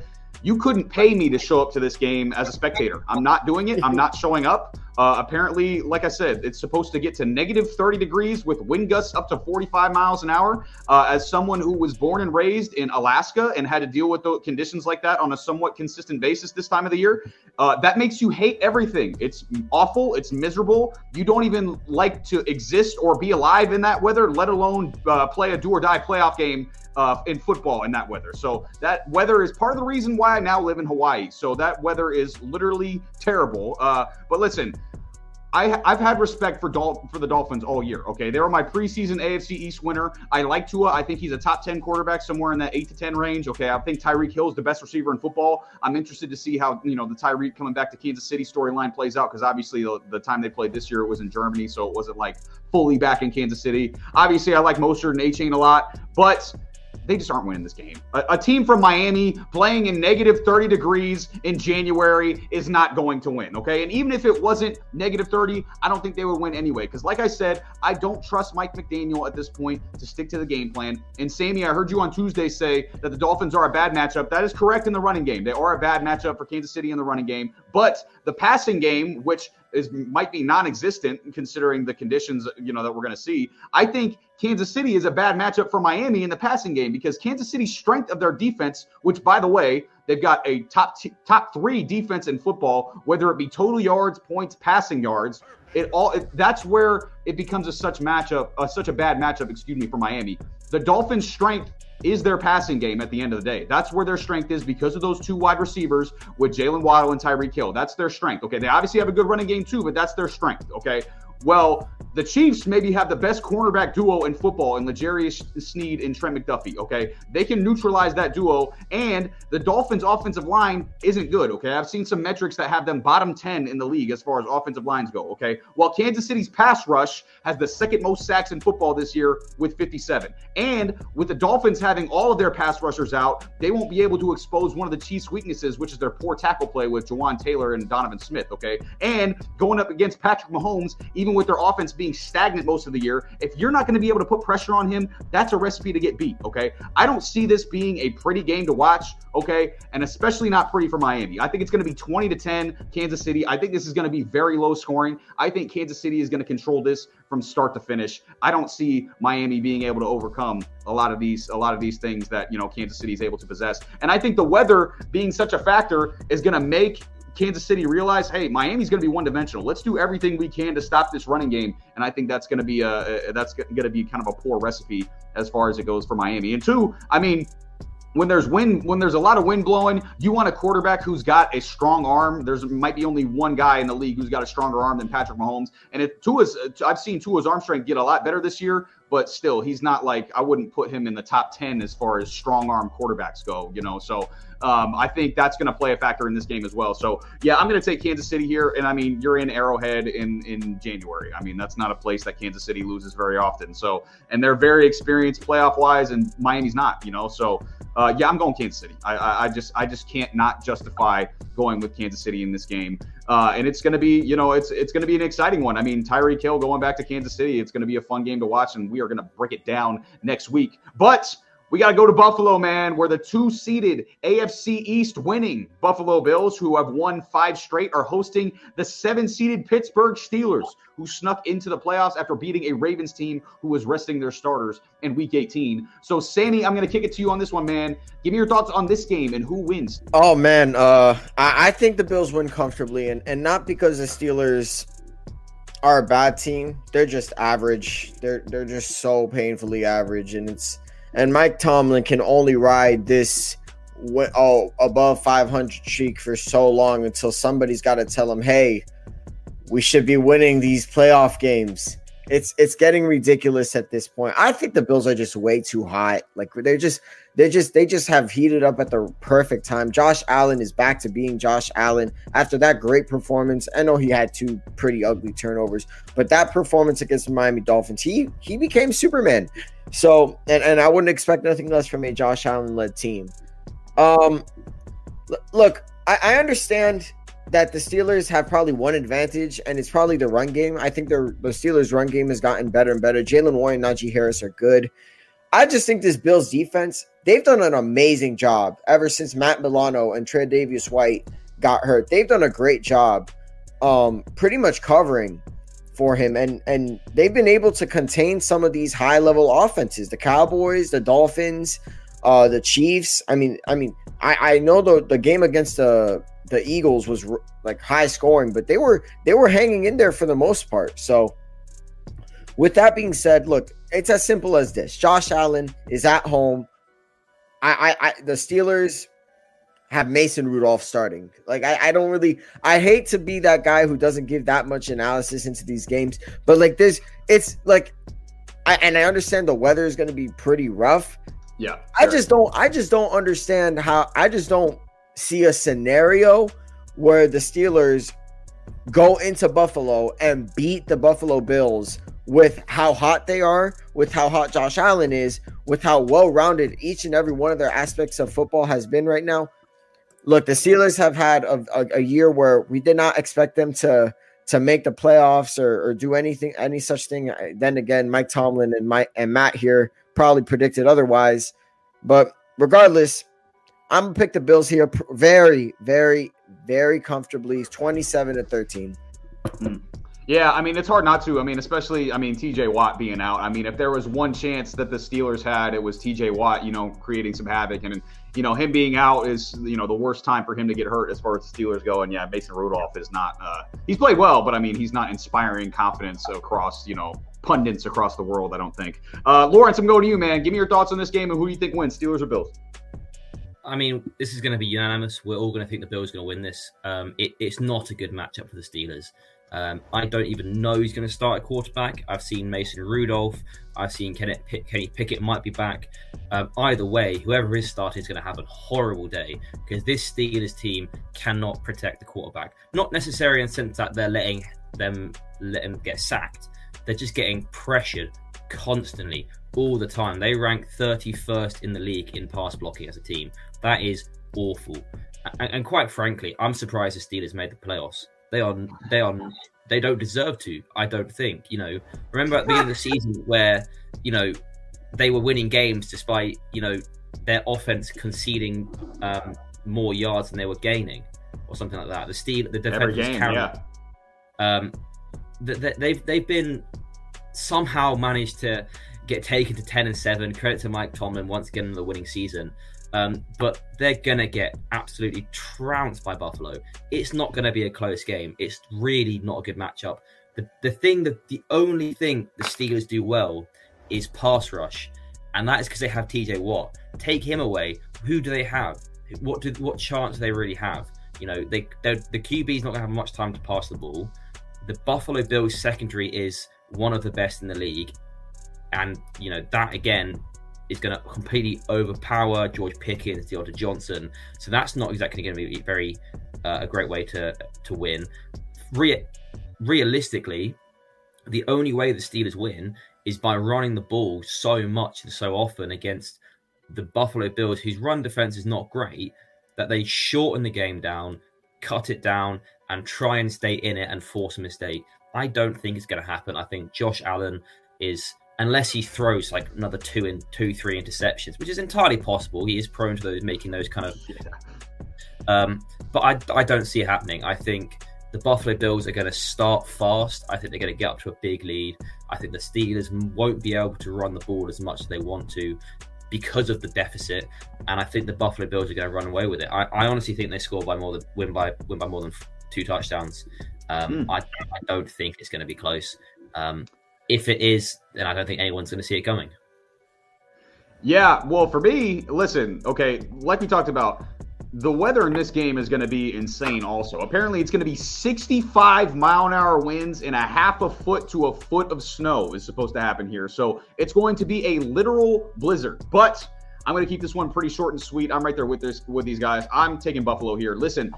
you couldn't pay me to show up to this game as a spectator. I'm not doing it. I'm not showing up. Uh, apparently, like I said, it's supposed to get to negative 30 degrees with wind gusts up to 45 miles an hour. Uh, as someone who was born and raised in Alaska and had to deal with the conditions like that on a somewhat consistent basis this time of the year, uh, that makes you hate everything. It's awful. It's miserable. You don't even like to exist or be alive in that weather, let alone uh, play a do or die playoff game uh, in football in that weather. So that weather is part of the reason why I now live in Hawaii. So that weather is literally terrible. Uh, but listen, I, I've had respect for Dol- for the Dolphins all year. Okay, they were my preseason AFC East winner. I like Tua. I think he's a top ten quarterback somewhere in that eight to ten range. Okay, I think Tyreek Hill is the best receiver in football. I'm interested to see how you know the Tyreek coming back to Kansas City storyline plays out because obviously the, the time they played this year it was in Germany, so it wasn't like fully back in Kansas City. Obviously, I like Mostert and Achane a lot, but they just aren't winning this game. A, a, team from Miami playing in negative 30 degrees in January is not going to win, okay? And even if it wasn't negative 30, I don't think they would win anyway. Because, like I said, I don't trust Mike McDaniel at this point to stick to the game plan. And, Sammy, I heard you on Tuesday say that the Dolphins are a bad matchup. That is correct in the running game. They are a bad matchup for Kansas City in the running game. But the passing game, which is might be non-existent considering the conditions you know that we're going to see. I think Kansas City is a bad matchup for Miami in the passing game because Kansas City's strength of their defense, which by the way they've got a top t- top three defense in football, whether it be total yards, points, passing yards. It all it, that's where it becomes a such matchup, uh, such a bad matchup. Excuse me for Miami. The Dolphins' strength is their passing game at the end of the day. That's where their strength is because of those two wide receivers with Jaylen Waddle and Tyreek Hill. That's their strength. Okay. They obviously have a good running game too, but that's their strength. Okay. Well, the Chiefs maybe have the best cornerback duo in football in L'Jarius Sneed and Trent McDuffie. Okay, they can neutralize that duo, and the Dolphins' offensive line isn't good. Okay, I've seen some metrics that have them bottom ten in the league as far as offensive lines go. Okay, while Kansas City's pass rush has the second most sacks in football this year with 57, and with the Dolphins having all of their pass rushers out, they won't be able to expose one of the Chiefs' weaknesses, which is their poor tackle play with Jawaan Taylor and Donovan Smith. Okay, and going up against Patrick Mahomes, even with their offense being being stagnant most of the year, if you're not going to be able to put pressure on him, that's a recipe to get beat. Okay. I don't see this being a pretty game to watch. Okay. And especially not pretty for Miami. I think it's going to be 20 to 10 Kansas City. I think this is going to be very low scoring. I think Kansas City is going to control this from start to finish. I don't see Miami being able to overcome a lot of these a lot of these things that you know Kansas City is able to possess. And I think the weather being such a factor is going to make Kansas City realize, hey, Miami's going to be one dimensional. Let's do everything we can to stop this running game. And I think that's going to be a, that's going to be kind of a poor recipe as far as it goes for Miami. And two, I mean, when there's wind, when there's a lot of wind blowing, you want a quarterback who's got a strong arm. There's might be only one guy in the league who's got a stronger arm than Patrick Mahomes. And if Tua's, I've seen Tua's arm strength get a lot better this year, but still, he's not like I wouldn't put him in the top ten as far as strong arm quarterbacks go. You know, so um, I think that's going to play a factor in this game as well. So yeah, I'm going to take Kansas City here, and I mean you're in Arrowhead in in January. I mean that's not a place that Kansas City loses very often. So and they're very experienced playoff wise, and Miami's not. You know, so uh, yeah, I'm going Kansas City. I, I, I just I just can't not justify going with Kansas City in this game. Uh, and it's going to be, you know, it's it's going to be an exciting one. I mean, Tyreek Hill going back to Kansas City, it's going to be a fun game to watch, and we are going to break it down next week. But we got to go to Buffalo, man, where the two seeded AFC East winning Buffalo Bills, who have won five straight, are hosting the seven seeded Pittsburgh Steelers, who snuck into the playoffs after beating a Ravens team who was resting their starters in week 18. So, Sammy, I'm going to kick it to you on this one, man. Give me your thoughts on this game and who wins. Oh, man. Uh, I, I think the Bills win comfortably, and, and not because the Steelers are a bad team. They're just average. They're they're just so painfully average, and it's and Mike Tomlin can only ride this oh above 500 streak for so long until somebody's got to tell him, "Hey, we should be winning these playoff games." It's it's getting ridiculous at this point. I think the Bills are just way too hot. Like they're just they just they just have heated up at the perfect time. Josh Allen is back to being Josh Allen after that great performance. I know he had two pretty ugly turnovers, but that performance against the Miami Dolphins, he he became Superman. So and and I wouldn't expect nothing less from a Josh Allen led team. Um, look, I, I understand that the Steelers have probably one advantage, and it's probably the run game. I think the the Steelers' run game has gotten better and better. Jaylen Warren and Najee Harris are good. I just think this Bills defense, they've done an amazing job ever since Matt Milano and Trey Tre'Davious White got hurt. They've done a great job um pretty much covering for him and and they've been able to contain some of these high level offenses. The Cowboys, the Dolphins, uh the Chiefs. I mean, I mean, I I know the the game against the the Eagles was like high scoring, but they were they were hanging in there for the most part. So with that being said, look, it's as simple as this. Josh Allen is at home. I, I, I the Steelers, have Mason Rudolph starting. Like I, I don't really I hate to be that guy who doesn't give that much analysis into these games, but like this it's like I and I understand the weather is gonna be pretty rough. Yeah. I just don't I just don't understand how I just don't see a scenario where the Steelers go into Buffalo and beat the Buffalo Bills with how hot they are, with how hot Josh Allen is, with how well rounded each and every one of their aspects of football has been right now. Look, the Steelers have had a, a, a year where we did not expect them to to make the playoffs or, or do anything, any such thing. Then again, Mike Tomlin and Mike and Matt here probably predicted otherwise. But regardless, I'm gonna pick the Bills here very, very, very comfortably, 27 to 13. Hmm. Yeah, I mean it's hard not to. I mean, especially I mean TJ Watt being out. I mean, if there was one chance that the Steelers had, it was TJ Watt, you know, creating some havoc and you know, him being out is, you know, the worst time for him to get hurt as far as the Steelers go. And yeah, Mason Rudolph is not uh he's played well, but I mean he's not inspiring confidence across, you know, pundits across the world, I don't think. Uh Lawrence, I'm going to you, man. Give me your thoughts on this game and who do you think wins, Steelers or Bills? I mean, this is going to be unanimous. We're all going to think the Bills are going to win this. Um, it, it's not a good matchup for the Steelers. Um, I don't even know who's going to start at quarterback. I've seen Mason Rudolph. I've seen Kenny, Kenny Pickett might be back. Um, either way, whoever is starting is going to have a horrible day because this Steelers team cannot protect the quarterback. Not necessarily in the sense that they're letting them let him get sacked. They're just getting pressured constantly all the time. They rank 31st in the league in pass blocking as a team. That is awful. And, and quite frankly, I'm surprised the Steelers made the playoffs. They are they are they don't deserve to. I don't think. You know, remember at the beginning of the season where you know they were winning games despite you know their offense conceding um, more yards than they were gaining, or something like that. The Steel, the defense game, carrying. Yeah. Um, they've they've been somehow managed to get taken to ten and seven. Credit to Mike Tomlin once again in the winning season. Um, but they're going to get absolutely trounced by Buffalo. It's not going to be a close game. It's really not a good matchup. The, the thing that the only thing the Steelers do well is pass rush, and that is because they have TJ Watt. Take him away. Who do they have? What do what chance do they really have? You know, they the QB is not going to have much time to pass the ball. The Buffalo Bills secondary is one of the best in the league, and you know that again is going to completely overpower George Pickens, Diontae Johnson. So that's not exactly going to be very uh, a great way to to win. Re- realistically, the only way the Steelers win is by running the ball so much and so often against the Buffalo Bills, whose run defense is not great, that they shorten the game down, cut it down, and try and stay in it and force a mistake. I don't think it's going to happen. I think Josh Allen is unless he throws like another two and two, three interceptions, which is entirely possible. He is prone to those making those kind of. Um, but I, I don't see it happening. I think the Buffalo Bills are going to start fast. I think they're going to get up to a big lead. I think the Steelers won't be able to run the ball as much as they want to because of the deficit, and I think the Buffalo Bills are going to run away with it. I, I honestly think they score by more than win by win by more than two touchdowns. Um, mm. I, I, don't think it's going to be close. Um, if it is, then I don't think anyone's going to see it coming. Yeah, well, for me, listen, okay, like we talked about, the weather in this game is going to be insane also. Apparently, it's going to be 65 mile an hour winds and a half a foot to a foot of snow is supposed to happen here. So it's going to be a literal blizzard. But I'm going to keep this one pretty short and sweet. I'm right there with this with these guys. I'm taking Buffalo here. Listen,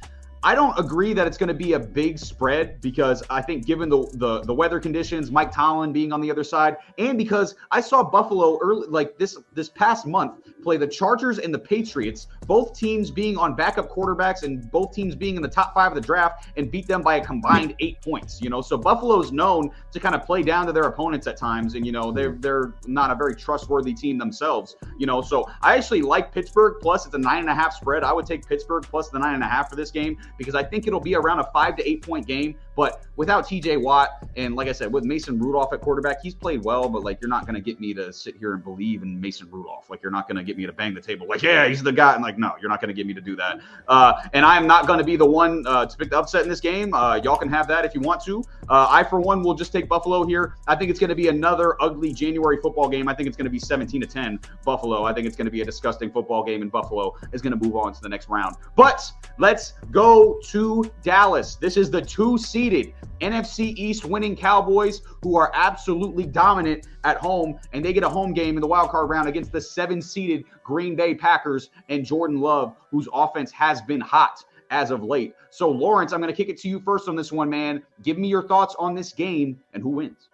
I don't agree that it's going to be a big spread because I think given the, the the weather conditions, Mike Tomlin being on the other side, and because I saw Buffalo early like this this past month play the Chargers and the Patriots, both teams being on backup quarterbacks and both teams being in the top five of the draft and beat them by a combined eight points. You know, so Buffalo's known to kind of play down to their opponents at times, and you know they're they're not a very trustworthy team themselves. You know, so I actually like Pittsburgh plus it's a nine and a half spread. I would take Pittsburgh plus the nine and a half for this game because I think it'll be around a five to eight point game. But without TJ Watt and like I said, with Mason Rudolph at quarterback, he's played well, but like you're not going to get me to sit here and believe in Mason Rudolph. Like you're not going to get me to bang the table like, yeah, he's the guy. And like, no, you're not going to get me to do that. Uh, and I am not going to be the one uh, to pick the upset in this game. Uh, y'all can have that if you want to. Uh, I, for one, will just take Buffalo here. I think it's going to be another ugly January football game. I think it's going to be 17 to 10 Buffalo. I think it's going to be a disgusting football game, and Buffalo is going to move on to the next round. But let's go to Dallas. This is the two seeded NFC East winning Cowboys who are absolutely dominant at home, and they get a home game in the wild card round against the seven seeded Green Bay Packers and Jordan Love, whose offense has been hot as of late. So, Lawrence, I'm going to kick it to you first on this one, man. Give me your thoughts on this game and who wins.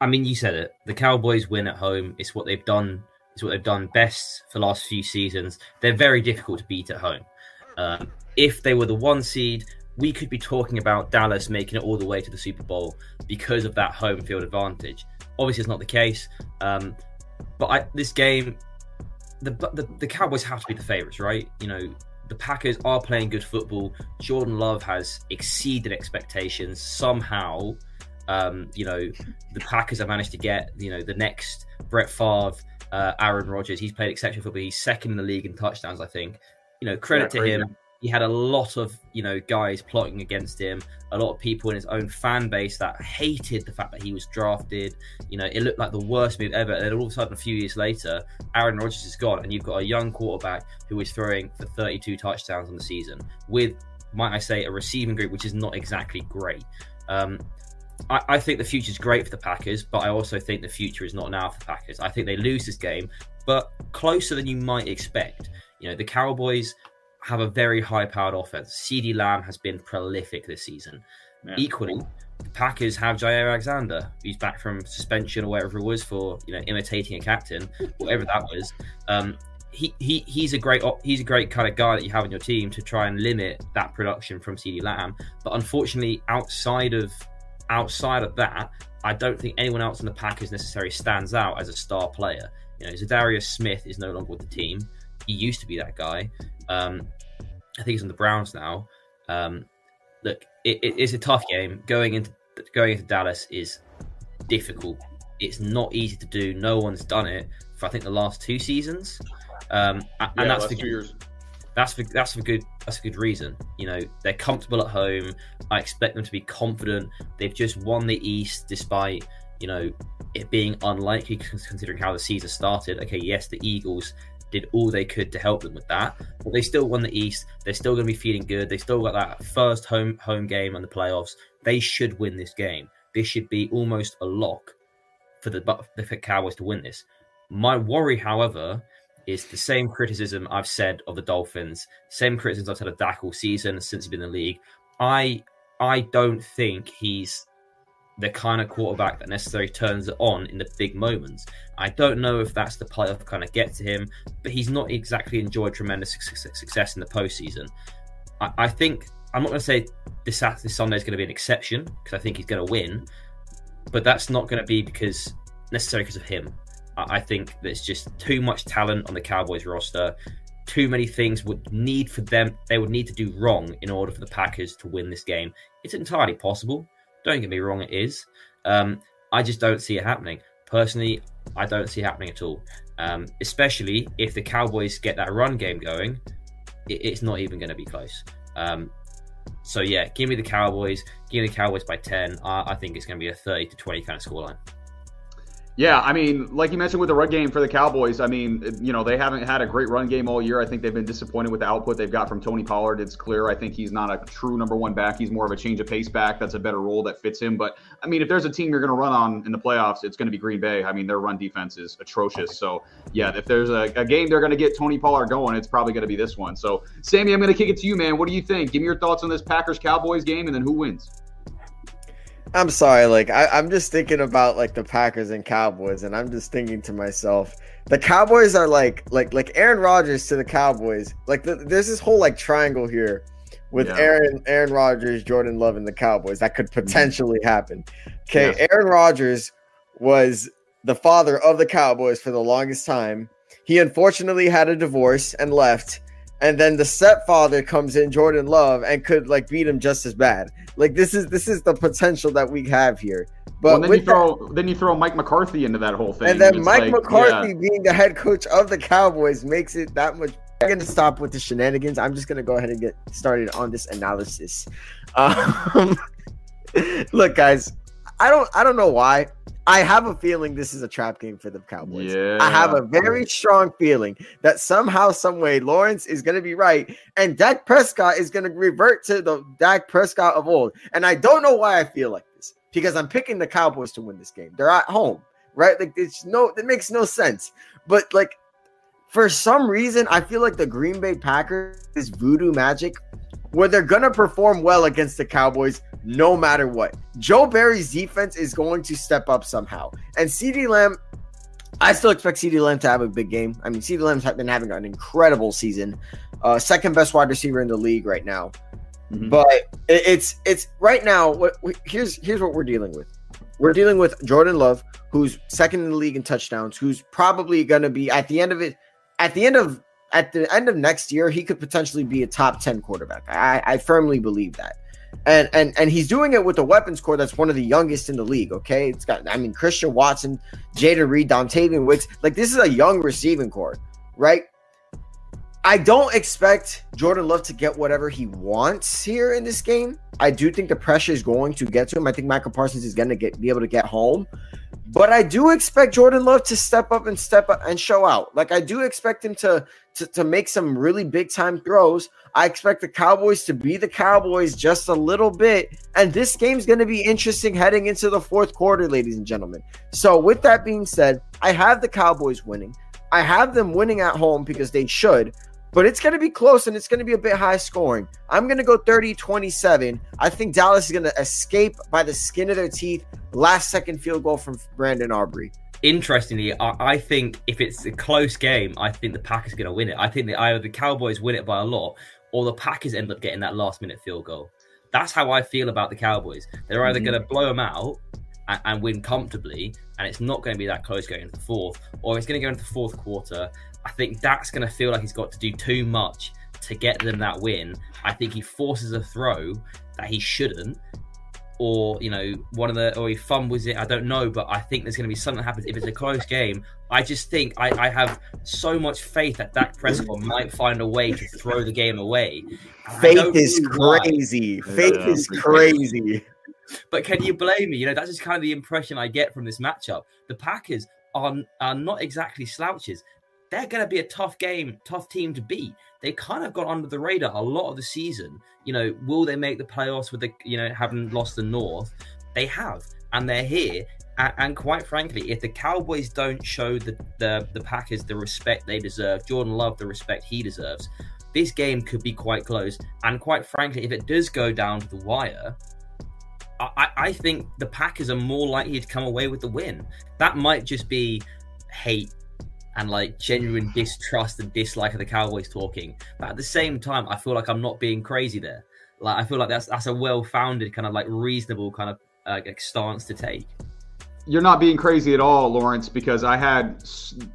I mean, you said it. The Cowboys win at home. It's what they've done. It's what they've done best for the last few seasons. They're very difficult to beat at home. Um, if they were the one seed, we could be talking about Dallas making it all the way to the Super Bowl because of that home field advantage. Obviously, it's not the case. Um, but I, this game, the, the the Cowboys have to be the favorites, right? You know, the Packers are playing good football. Jordan Love has exceeded expectations somehow. Um, you know, the Packers have managed to get you know the next Brett Favre, uh, Aaron Rodgers. He's played exceptional football. He's second in the league in touchdowns, I think. You know, credit yeah, to him he had a lot of you know guys plotting against him a lot of people in his own fan base that hated the fact that he was drafted you know it looked like the worst move ever and then all of a sudden a few years later aaron rodgers is gone and you've got a young quarterback who is throwing for 32 touchdowns on the season with might i say a receiving group which is not exactly great um, I, I think the future is great for the Packers, but I also think the future is not now for the Packers. I think they lose this game, but closer than you might expect. You know, the Cowboys have a very high powered offense. CeeDee Lamb has been prolific this season. Yeah. Equally, the Packers have Jaire Alexander, who's back from suspension or whatever it was for, you know, imitating a captain, whatever that was. Um, he, he he's a great he's a great kind of guy that you have in your team to try and limit that production from CeeDee Lamb. But unfortunately, outside of outside of that, I don't think anyone else in the Packers necessarily stands out as a star player. You know, Za'Darius Smith is no longer with the team. He used to be that guy. Um, I think he's on the Browns now. Um, look, it, it, it's a tough game. Going into going into Dallas is difficult. It's not easy to do. No one's done it for I think the last two seasons, um, and yeah, that's for years. That's for that's for good. That's a good reason. You know, they're comfortable at home. I expect them to be confident. They've just won the East despite you know it being unlikely considering how the season started. Okay, yes, the Eagles did all they could to help them with that. But they still won the East. They're still going to be feeling good. They still got that first home home game on the playoffs. They should win this game. This should be almost a lock for the, the Cowboys to win this. My worry, however, is the same criticism I've said of the Dolphins, same criticism I've said of Dak all season since he's been in the league. I I don't think he's the kind of quarterback that necessarily turns it on in the big moments. I don't know if that's the playoff kind of get to him, but he's not exactly enjoyed tremendous success in the postseason. I, I think I'm not going to say this this Sunday is going to be an exception because I think he's going to win, but that's not going to be because necessarily because of him. I, I think there's just too much talent on the Cowboys roster. Too many things would need for them. They would need to do wrong in order for the Packers to win this game. It's entirely possible don't get me wrong, it is. Um, I just don't see it happening. Personally, I don't see it happening at all. Um, especially if the Cowboys get that run game going, it, it's not even going to be close. Um, so yeah, give me the Cowboys. Give me the Cowboys by ten. I, I think it's going to be a thirty to twenty kind of scoreline. Yeah, I mean, like you mentioned with the run game for the Cowboys, I mean, you know, they haven't had a great run game all year. I think they've been disappointed with the output they've got from Tony Pollard. It's clear. I think he's not a true number one back. He's more of a change of pace back. That's a better role that fits him. But I mean, if there's a team you're going to run on in the playoffs, it's going to be Green Bay. I mean, their run defense is atrocious. So yeah, if there's a, a game they're going to get Tony Pollard going, it's probably going to be this one. So Sammy, I'm going to kick it to you, man. What do you think? Give me your thoughts on this Packers Cowboys game, and then who wins? I'm sorry, like I, am just thinking about like the Packers and Cowboys, and I'm just thinking to myself, the Cowboys are like like like Aaron Rodgers to the Cowboys. Like the, there's this whole like triangle here with yeah. Aaron Aaron Rodgers, Jordan Love, and the Cowboys that could mm-hmm. potentially happen. Okay, yeah. Aaron Rodgers was the father of the Cowboys for the longest time. He unfortunately had a divorce and left. And then the stepfather comes in, Jordan Love, and could like beat him just as bad. Like this is this is the potential that we have here. But well, then you throw that, then you throw Mike McCarthy into that whole thing, and then Mike like, McCarthy yeah. being the head coach of the Cowboys makes it that much. I'm gonna stop with the shenanigans. I'm just gonna go ahead and get started on this analysis. [laughs] Um, [laughs] look, guys, I don't I don't know why. I have a feeling this is a trap game for the Cowboys. Yeah. I have a very strong feeling that somehow, some way, Lawrence is going to be right, and Dak Prescott is going to revert to the Dak Prescott of old. And I don't know why I feel like this because I'm picking the Cowboys to win this game. They're at home, right? Like it's no, it makes no sense. But like for some reason, I feel like the Green Bay Packers is voodoo magic where they're going to perform well against the Cowboys no matter what. Joe Barry's defense is going to step up somehow. And CeeDee Lamb, I still expect CeeDee Lamb to have a big game. I mean, CeeDee Lamb's been having an incredible season, uh, second best wide receiver in the league right now. Mm-hmm. But it's it's right now. What here's here's what we're dealing with. We're dealing with Jordan Love, who's second in the league in touchdowns, who's probably going to be at the end of it, at the end of at the end of next year, he could potentially be a top 10 quarterback. I, I firmly believe that. And and and he's doing it with a weapons core that's one of the youngest in the league. Okay. It's got I mean Christian Watson, Jayden Reed, Dontayvion Wicks. Like this is a young receiving core, right? I don't expect Jordan Love to get whatever he wants here in this game. I do think the pressure is going to get to him. I think Michael Parsons is going to get be able to get home. But I do expect Jordan Love to step up and step up and show out. Like I do expect him to, to, to make some really big time throws. I expect the Cowboys to be the Cowboys just a little bit. And this game's going to be interesting heading into the fourth quarter, ladies and gentlemen. So with that being said, I have the Cowboys winning. I have them winning at home because they should but it's going to be close and it's going to be a bit high scoring. I'm going to go 30 27. I think Dallas is going to escape by the skin of their teeth. Last second field goal from Brandon Aubrey. Interestingly, I, think if it's a close game, I think the Packers are going to win it. I think that either the Cowboys win it by a lot or the Packers end up getting that last minute field goal. That's how I feel about the Cowboys. They're either mm-hmm. going to blow them out and, and, win comfortably, and it's not going to be that close going into the fourth, or it's going to go into the fourth quarter I think Dak's going to feel like he's got to do too much to get them that win. I think he forces a throw that he shouldn't, or you know, one of the or he fumbles it. I don't know, but I think there's going to be something that happens if it's a close game. I just think I, I have so much faith that Dak Prescott might find a way to throw the game away. Faith is crazy. Why. Faith yeah. is crazy. But can you blame me? You know, that's just kind of the impression I get from this matchup. The Packers are, are not exactly slouches they're going to be a tough game, tough team to beat. They kind of got under the radar a lot of the season. You know, will they make the playoffs with the, you know, having lost the North? They have, and they're here. And, and quite frankly, if the Cowboys don't show the, the, the Packers the respect they deserve, Jordan Love the respect he deserves, this game could be quite close. And quite frankly, if it does go down to the wire, I, I think the Packers are more likely to come away with the win. That might just be hate and like genuine distrust and dislike of the Cowboys talking. But at the same time, I feel like I'm not being crazy there. Like I feel like that's that's a well-founded kind of like reasonable kind of uh, stance to take. You're not being crazy at all, Lawrence, because I had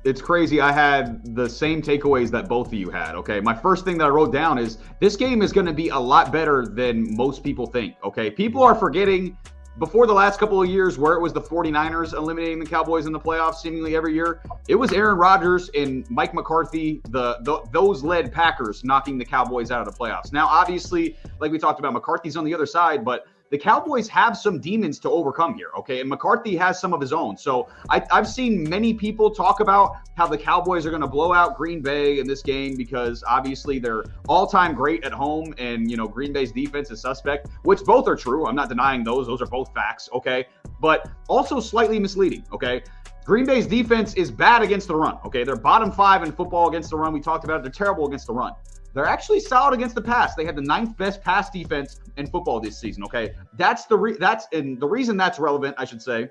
it's crazy. I had the same takeaways that both of you had. Okay. My first thing that I wrote down is this game is going to be a lot better than most people think. Okay. People are forgetting before the last couple of years where it was the 49ers eliminating the Cowboys in the playoffs seemingly every year, it was Aaron Rodgers and Mike McCarthy, the, the, those led Packers knocking the Cowboys out of the playoffs. Now, obviously, like we talked about, McCarthy's on the other side, but the Cowboys have some demons to overcome here, okay? And McCarthy has some of his own. So I, have seen many people talk about how the Cowboys are going to blow out Green Bay in this game because obviously they're all-time great at home, and you know Green Bay's defense is suspect, which both are true. I'm not denying those; those are both facts, okay? But also slightly misleading, okay? Green Bay's defense is bad against the run. Okay, they're bottom five in football against the run. We talked about it. They're terrible against the run. They're actually solid against the pass. They had the ninth best pass defense in football this season. Okay, that's the re- that's and the reason that's relevant, I should say,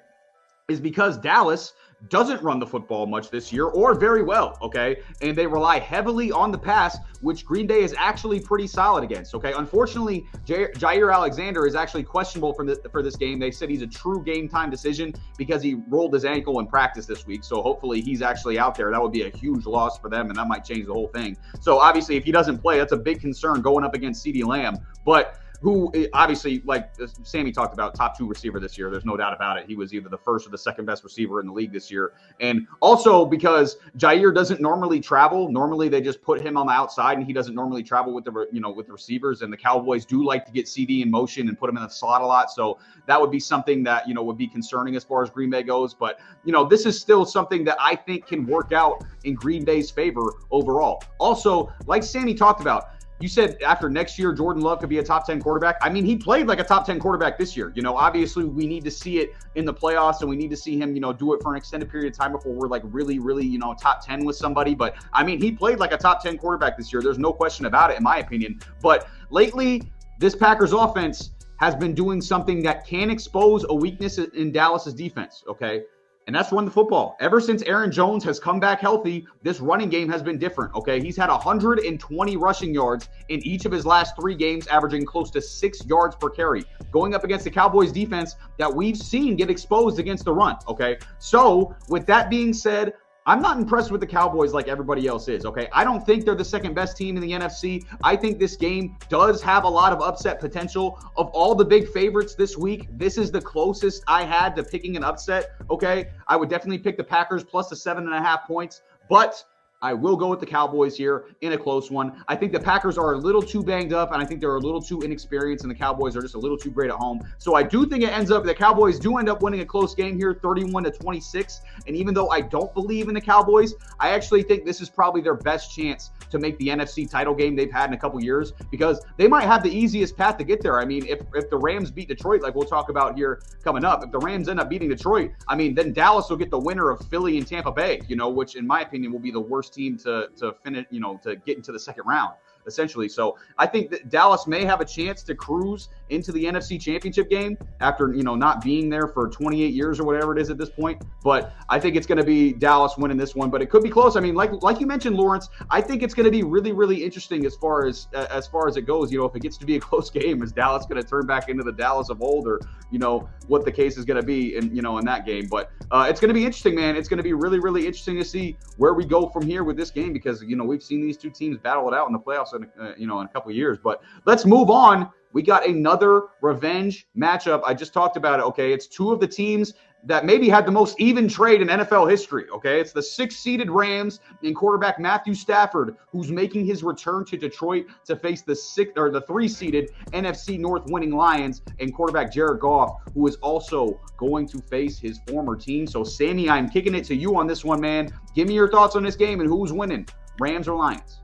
is because Dallas doesn't run the football much this year or very well, okay? And they rely heavily on the pass, which Green Bay is actually pretty solid against, okay? Unfortunately, Jaire Alexander is actually questionable for, the, for this game. They said he's a true game time decision because he rolled his ankle in practice this week. So hopefully he's actually out there. That would be a huge loss for them, and that might change the whole thing. So obviously, if he doesn't play, that's a big concern going up against CeeDee Lamb. But who obviously, like Sammy talked about, top two receiver this year. There's no doubt about it. He was either the first or the second best receiver in the league this year. And also because Jaire doesn't normally travel. Normally they just put him on the outside, and he doesn't normally travel with the you know with the receivers. And the Cowboys do like to get CeeDee in motion and put him in the slot a lot. So that would be something that you know would be concerning as far as Green Bay goes. But you know this is still something that I think can work out in Green Bay's favor overall. Also, like Sammy talked about you said after next year, Jordan Love could be a top 10 quarterback. I mean, he played like a top 10 quarterback this year. You know, obviously we need to see it in the playoffs and we need to see him, you know, do it for an extended period of time before we're like really, really, you know, top 10 with somebody. But I mean, he played like a top 10 quarterback this year. There's no question about it, in my opinion. But lately, this Packers offense has been doing something that can expose a weakness in Dallas's defense. Okay and that's run the football. Ever since Aaron Jones has come back healthy, this running game has been different. Okay. He's had 120 rushing yards in each of his last three games, averaging close to six yards per carry, going up against the Cowboys defense that we've seen get exposed against the run. Okay. So, with that being said, I'm not impressed with the Cowboys like everybody else is. Okay. I don't think they're the second best team in the NFC. I think this game does have a lot of upset potential. Of all the big favorites this week, this is the closest I had to picking an upset. Okay. I would definitely pick the Packers plus the seven and a half points. But I will go with the Cowboys here in a close one. I think the Packers are a little too banged up, and I think they're a little too inexperienced, and the Cowboys are just a little too great at home. So I do think it ends up the Cowboys do end up winning a close game here, 31 to 26. And even though I don't believe in the Cowboys, I actually think this is probably their best chance to make the NFC title game they've had in a couple years because they might have the easiest path to get there. I mean, if if the Rams beat Detroit, like we'll talk about here coming up, if the Rams end up beating Detroit, I mean, then Dallas will get the winner of Philly and Tampa Bay, you know, which in my opinion will be the worst team to to finish, you know, to get into the second round essentially. So I think that Dallas may have a chance to cruise into the NFC Championship game after you know not being there for 28 years or whatever it is at this point. But I think it's going to be Dallas winning this one. But it could be close. I mean, like like you mentioned, Lawrence, I think it's going to be really really interesting as far as as far as it goes. You know, if it gets to be a [laughs] close game, is Dallas going to turn back into the Dallas of old, or you know what the case is going to be in you know in that game? But uh, it's going to be interesting, man. It's going to be really really interesting to see where we go from here with this game because you know we've seen these two teams battle it out in the playoffs in uh, you know in a couple years. But let's move on we got another revenge matchup. I just talked about it. Okay. It's two of the teams that maybe had the most even trade in NFL history. Okay. It's the six seeded Rams and quarterback Matthew Stafford, who's making his return to Detroit to face the six or the three seeded NFC North winning Lions and quarterback Jared Goff, who is also going to face his former team. So, Sammy, I'm kicking it to you on this one, man. Give me your thoughts on this game and who's winning, Rams or Lions?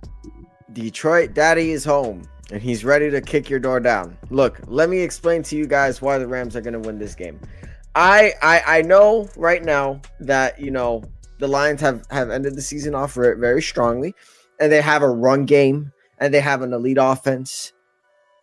Detroit Daddy is home and he's ready to kick your door down. Look, let me explain to you guys why the Rams are going to win this game. I, I I know right now that you know the Lions have have ended the season off very strongly, and they have a run game and they have an elite offense,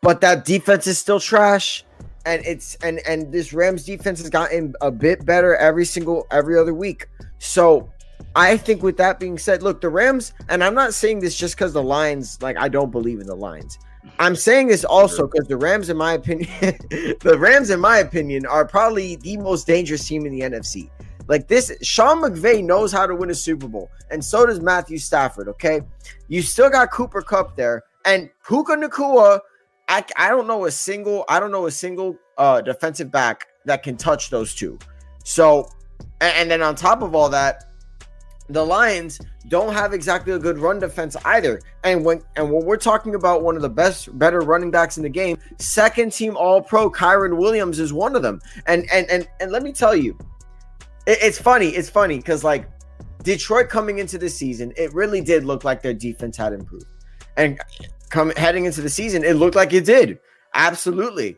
but that defense is still trash. And it's and and this Rams defense has gotten a bit better every single every other week. So I think with that being said, look, the Rams, and I'm not saying this just because the Lions, like I don't believe in the Lions. I'm saying this also because the Rams, in my opinion, [laughs] the Rams, in my opinion, are probably the most dangerous team in the NFC. Like this, Sean McVay knows how to win a Super Bowl, and so does Matthew Stafford. Okay, you still got Cooper Kupp there, and Puka Nacua. I, I don't know a single I don't know a single uh, defensive back that can touch those two. So, and, and then on top of all that, the Lions don't have exactly a good run defense either. And when and when we're talking about one of the best, better running backs in the game, second team All Pro Kyren Williams is one of them. And and and and let me tell you, it, it's funny. It's funny because like Detroit coming into the season, it really did look like their defense had improved. And come heading into the season, it looked like it did. Absolutely.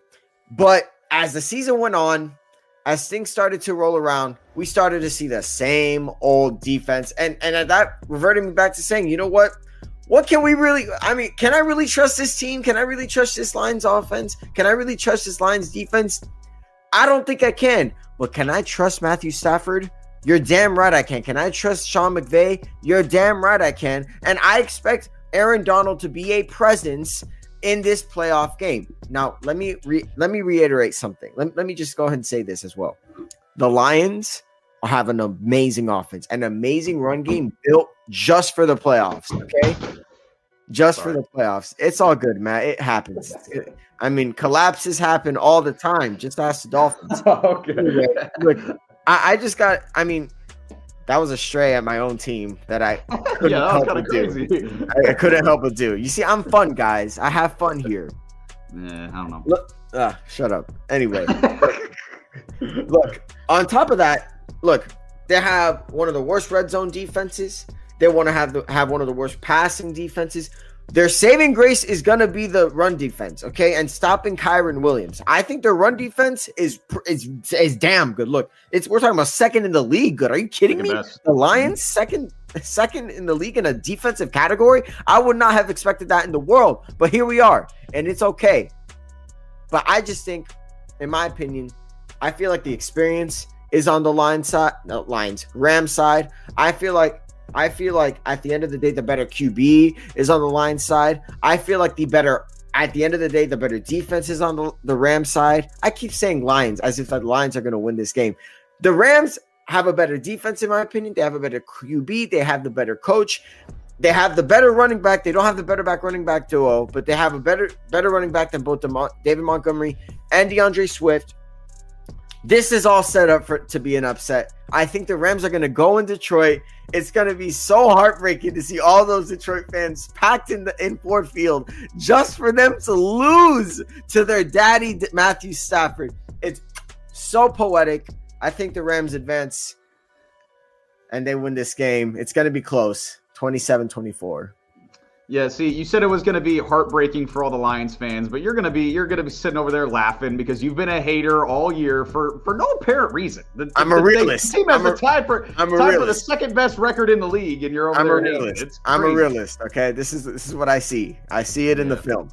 But as the season went on, as things started to roll around, we started to see the same old defense. And and that reverted me back to saying, you know what? What can we really I mean, can I really trust this team? Can I really trust this line's offense? Can I really trust this line's defense? I don't think I can. But can I trust Matthew Stafford You're damn right I can. Can I trust Sean McVay? You're damn right I can. And I expect Aaron Donald to be a presence in this playoff game. Now, let me re- let me reiterate something. Let, let me just go ahead and say this as well. The Lions have an amazing offense, an amazing run game built just for the playoffs. Okay, just Sorry. for the playoffs. It's all good, Matt. It happens. I mean, collapses happen all the time. Just ask the Dolphins. [laughs] okay. look, I, I, just got. I mean, that was a stray at my own team that I [laughs] couldn't yeah, help but do. I, I, couldn't help but do. You see, I'm fun, guys. I have fun here. Yeah, I don't know. Look, uh, shut up. Anyway, [laughs] look. On top of that, look, they have one of the worst red zone defenses. They want to have the, have one of the worst passing defenses. Their saving grace is going to be the run defense, okay, and stopping Kyren Williams. I think their run defense is is is damn good. Look, it's we're talking about second in the league. Good, are you kidding me? Best. The Lions second [laughs] second in the league in a defensive category. I would not have expected that in the world, but here we are, and it's okay. But I just think, in my opinion, I feel like the experience is on the line side, no, lines Ram side. I feel like I feel like at the end of the day, the better QB is on the line side. I feel like the better at the end of the day, the better defense is on the, the Ram side. I keep saying Lions as if the Lions are going to win this game. The Rams have a better defense, in my opinion. They have a better QB. They have the better coach. They have the better running back. They don't have the better back running back duo, but they have a better better running back than both the David Montgomery and D'Andre Swift. This is all set up for to be an upset. I think the Rams are going to go in Detroit. It's going to be so heartbreaking to see all those Detroit fans packed in the in Ford Field just for them to lose to their daddy Matthew Stafford. It's so poetic. I think the Rams advance and they win this game. It's going to be close, 27-24. Yeah, see, you said it was going to be heartbreaking for all the Lions fans, but you're going to be you're going to be sitting over there laughing because you've been a hater all year for for no apparent reason. The, I'm the, a realist. The team has I'm a, tied for I'm a tied realist. for the second best record in the league, and you're over I'm there. A realist. I'm a realist. Okay, this is this is what I see. I see it in the film.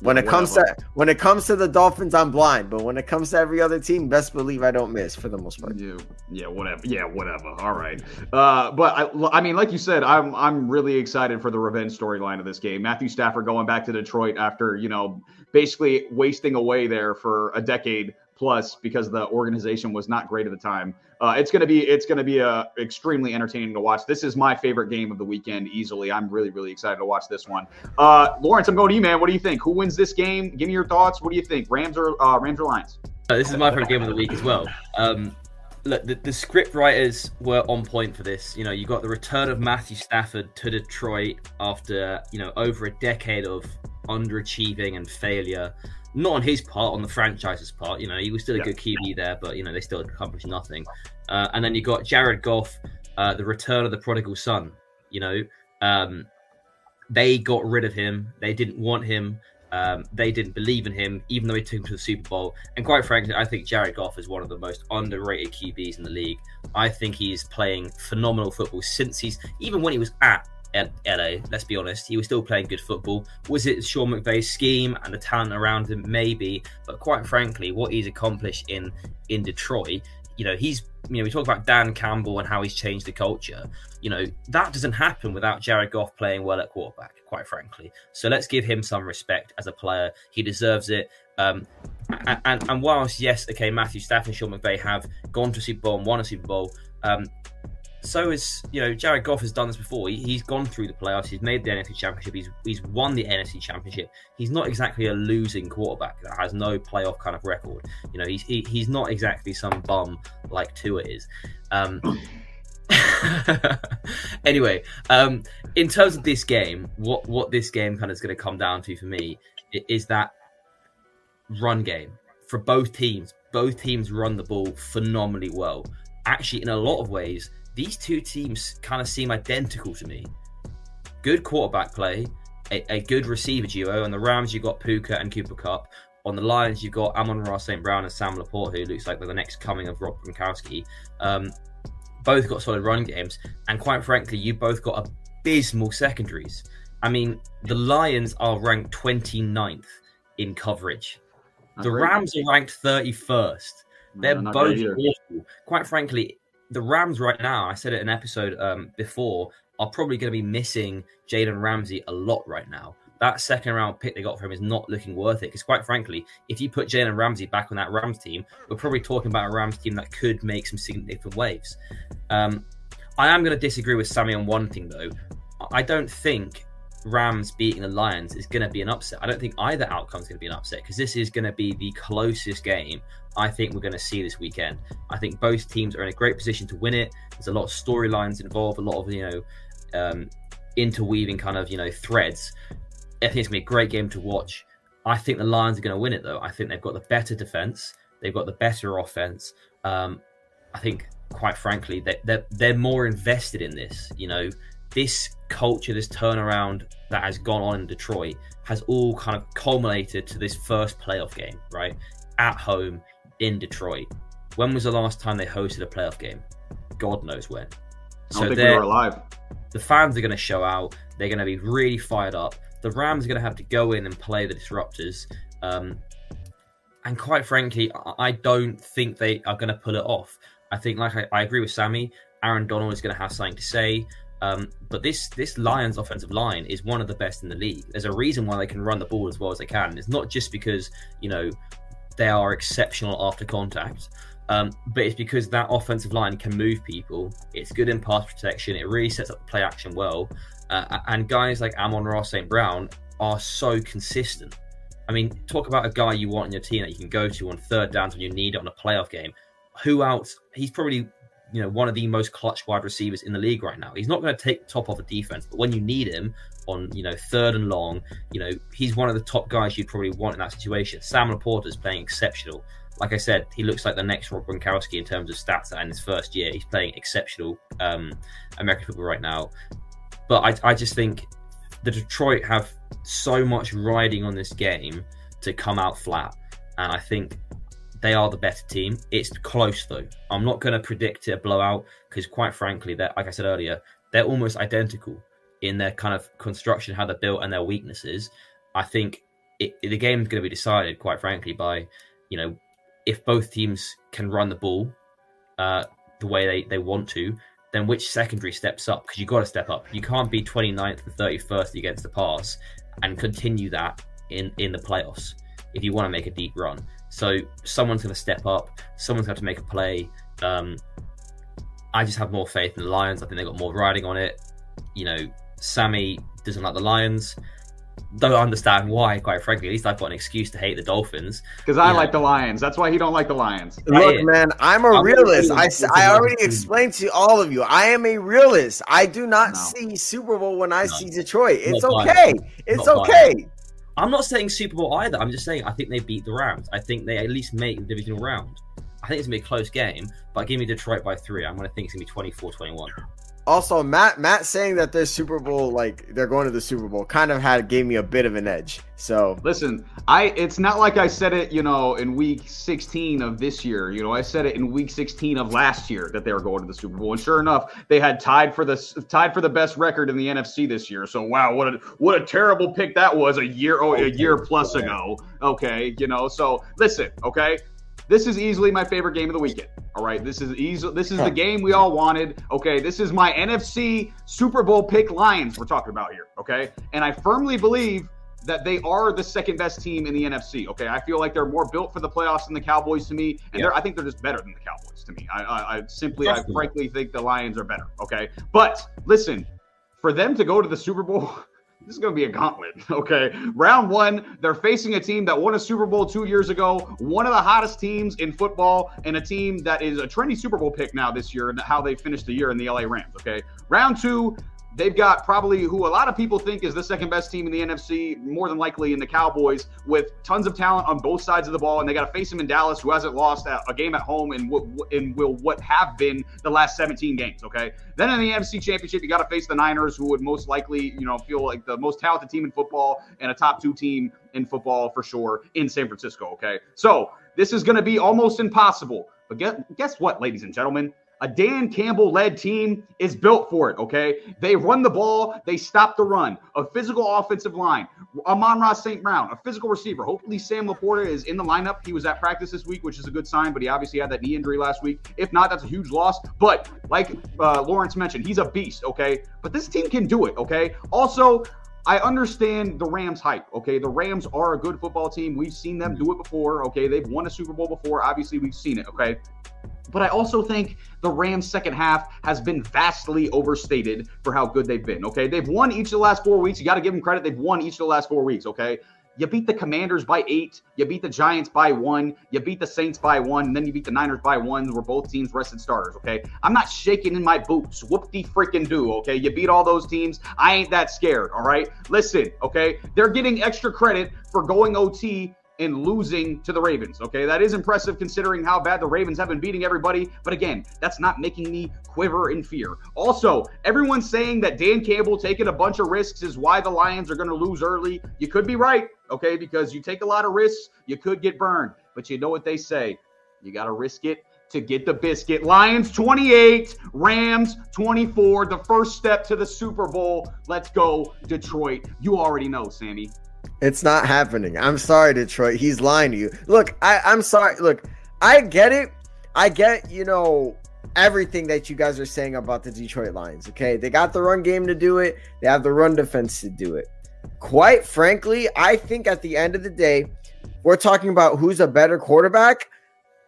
When it comes to when it comes to the Dolphins, I'm blind, but when it comes to every other team, best believe I don't miss for the most part. Yeah, yeah, whatever. Yeah, whatever. All right. Uh, but I, I mean, like you said, I'm I'm really excited for the revenge storyline of this game. Matthew Stafford going back to Detroit after you know basically wasting away there for a decade plus because the organization was not great at the time. Uh, it's gonna be it's gonna be uh, extremely entertaining to watch. This is my favorite game of the weekend easily. I'm really really excited to watch this one. Uh, Lawrence, I'm going to you, man. What do you think? Who wins this game? Give me your thoughts. What do you think? Rams or uh, Rams or Lions? Uh, this is my favorite game of the week as well. Um, look, the, the script writers were on point for this. You know, you got the return of Matthew Stafford to Detroit after you know over a decade of underachieving and failure not on his part, on the franchise's part. You know, he was still a yeah. good QB there, but you know they still accomplished nothing. Uh, and then you got Jared Goff, uh, the return of the prodigal son. You know, um, they got rid of him. They didn't want him. Um, they didn't believe in him, even though he took him to the Super Bowl. And quite frankly, I think Jared Goff is one of the most underrated QBs in the league. I think he's playing phenomenal football since he's even when he was at LA, let's be honest, he was still playing good football. Was it Sean McVay's scheme and the talent around him? Maybe, but quite frankly, what he's accomplished in in Detroit, you know, he's you know, we talk about Dan Campbell and how he's changed the culture. You know, that doesn't happen without Jared Goff playing well at quarterback, quite frankly. So let's give him some respect as a player. He deserves it. Um, and, and, and whilst yes, okay, Matthew Stafford and Sean McVay have gone to Super Bowl and won a Super Bowl, um, so is you know Jared Goff has done this before. He, has gone through the playoffs. He's made the NFC Championship. He's he's won the NFC Championship. He's not exactly a losing quarterback that has no playoff kind of record. You know, he's he, he's not exactly some bum like Tua is. Um, [laughs] anyway, um, in terms of this game, what what this game kind of is going to come down to for me is that run game for both teams. Both teams run the ball phenomenally well. Actually, in a lot of ways, these two teams kind of seem identical to me. Good quarterback play, a, a good receiver duo. On the Rams, you've got Puka and Cooper Kupp. On the Lions, you've got Amon-Ra St. Brown and Sam LaPorta, who looks like they're the next coming of Rob Gronkowski. Um, both got solid run games, and quite frankly, you both got abysmal secondaries. I mean, the Lions are ranked 29th in coverage. The Rams are ranked 31st. They're no, both awful. Quite frankly, the Rams right now, I said it in an episode um, before, are probably going to be missing Jalen Ramsey a lot right now. That second round pick they got for him is not looking worth it. Because quite frankly, if you put Jalen Ramsey back on that Rams team, we're probably talking about a Rams team that could make some significant waves. Um, I am going to disagree with Sammy on one thing though. I don't think Rams beating the Lions is going to be an upset. I don't think either outcome is going to be an upset because this is going to be the closest game I think we're going to see this weekend. I think both teams are in a great position to win it. There's a lot of storylines involved, a lot of you know um, interweaving kind of you know threads. I think it's going to be a great game to watch. I think the Lions are going to win it though. I think they've got the better defense. They've got the better offense. Um, I think, quite frankly, they, they're, they're more invested in this. You know, this culture, this turnaround that has gone on in Detroit has all kind of culminated to this first playoff game, right? At home in Detroit. When was the last time they hosted a playoff game? God knows when. So I don't think we were alive. The fans are going to show out. They're going to be really fired up. The Rams are going to have to go in and play the disruptors. Um, and quite frankly, I don't think they are going to pull it off. I think, like I, I agree with Sammy, Aaron Donald is going to have something to say. Um, but this this Lions offensive line is one of the best in the league. There's a reason why they can run the ball as well as they can. It's not just because you know they are exceptional after contact, um, but it's because that offensive line can move people. It's good in pass protection. It really sets up the play action well. Uh, and guys like Amon-Ra St. Brown are so consistent. I mean, talk about a guy you want in your team that you can go to on third downs when you need it on a playoff game. Who else? He's probably you know one of the most clutch wide receivers in the league right now. He's not going to take top off a defense, but when you need him on you know third and long, you know he's one of the top guys you'd probably want in that situation. Sam LaPorta is playing exceptional. Like I said, he looks like the next Rob Gronkowski in terms of stats in his first year. He's playing exceptional um, American football right now. But I, I just think the Detroit have so much riding on this game to come out flat, and I think they are the better team. It's close though. I'm not going to predict a blowout because, quite frankly, that like I said earlier, they're almost identical in their kind of construction, how they're built, and their weaknesses. I think it, the game's going to be decided, quite frankly, by you know if both teams can run the ball uh, the way they, they want to, then which secondary steps up? Because you've got to step up. You can't be 29th and 31st against the pass and continue that in, in the playoffs if you want to make a deep run. So someone's going to step up. Someone's going to make a play. Um, I just have more faith in the Lions. I think they've got more riding on it. You know, Sammy doesn't like the Lions. Don't understand why, quite frankly. At least I've got an excuse to hate the Dolphins. Because I like the Lions. That's why he don't like the Lions. Look, man, I'm a I'm realist. I, I already explained to all of you. I am a realist. I do not no. see Super Bowl when I no. see Detroit. It's not okay. It's not okay. I'm not saying Super Bowl either. I'm just saying I think they beat the Rams. I think they at least make the divisional round. I think it's gonna be a close game, but give me Detroit by three. I'm gonna think it's gonna be 24-21 also Matt Matt saying that this Super Bowl like they're going to the Super Bowl kind of had gave me a bit of an edge. So listen, I it's not like I said it, you know, in week 16 of this year. You know, I said it in week 16 of last year that they were going to the Super Bowl, and sure enough, they had tied for the tied for the best record in the NFC this year. So wow, what a what a terrible pick that was a year oh, a year plus ago. Okay, you know. So listen, okay, this is easily my favorite game of the weekend. All right, this is easy. This is the game we all wanted. Okay, this is my NFC Super Bowl pick Lions. We're talking about here. Okay, and I firmly believe that they are the second best team in the NFC. Okay, I feel like they're more built for the playoffs than the Cowboys to me, and yeah. I think they're just better than the Cowboys to me. I, I, I simply, I frankly think the Lions are better. Okay, but listen, for them to go to the Super Bowl. [laughs] this is going to be a gauntlet. [laughs] Okay. Round one, they're facing a team that won a Super Bowl two years ago, one of the hottest teams in football, and a team that is a trendy Super Bowl pick now this year, and how they finished the year in the LA Rams. Okay. Round two, They've got probably who a lot of people think is the second best team in the NFC, more than likely in the Cowboys, with tons of talent on both sides of the ball, and they got to face them in Dallas, who hasn't lost a game at home in what in will what have been the last 17 games. Okay, then in the NFC Championship, you got to face the Niners, who would most likely, you know, feel like the most talented team in football and a top two team in football for sure in San Francisco. Okay, so this is going to be almost impossible. But guess, guess what, ladies and gentlemen? A Dan Campbell led team is built for it, okay? They run the ball, they stop the run. A physical offensive line. Amon-Ra St. Brown, a physical receiver. Hopefully, Sam LaPorta is in the lineup. He was at practice this week, which is a good sign, but he obviously had that knee injury last week. If not, that's a huge loss. But like uh, Lawrence mentioned, he's a beast, okay? But this team can do it, okay? Also, I understand the Rams hype. Okay, the Rams are a good football team. We've seen them do it before. Okay, they've won a Super Bowl before. Obviously, we've seen it. Okay, but I also think the Rams' second half has been vastly overstated for how good they've been. Okay, they've won each of the last four weeks. You got to give them credit. They've won each of the last four weeks. Okay, you beat the Commanders by eight. You beat the Giants by one. You beat the Saints by one. And then you beat the Niners by one, where both teams rested starters. Okay. I'm not shaking in my boots. Whoop de freaking do. Okay. You beat all those teams. I ain't that scared. All right. Listen. Okay. They're getting extra credit for going OT and losing to the Ravens. Okay, that is impressive considering how bad the Ravens have been beating everybody. But again, that's not making me quiver in fear. Also, everyone's saying that Dan Campbell taking a bunch of risks is why the Lions are going to lose early. You could be right, okay, because you take a lot of risks, you could get burned. But you know what they say you got to risk it to get the biscuit. Lions 28, Rams 24. The first step to the Super Bowl. Let's go, Detroit. You already know, Sammy. It's not happening. I'm sorry, Detroit. He's lying to you. Look, I, I'm sorry. Look, I get it. I get, you know, everything that you guys are saying about the Detroit Lions. Okay. They got the run game to do it, they have the run defense to do it. Quite frankly, I think at the end of the day, we're talking about who's a better quarterback.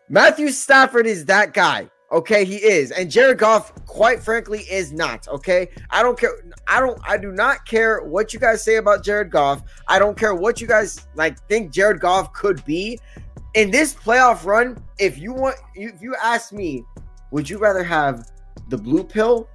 Matthew Stafford is that guy. Okay, he is. And Jared Goff, quite frankly, is not. Okay. I don't care. I don't I do not care what you guys say about Jared Goff. I don't care what you guys like think Jared Goff could be. In this playoff run, if you want if you ask me, would you rather have the blue pill,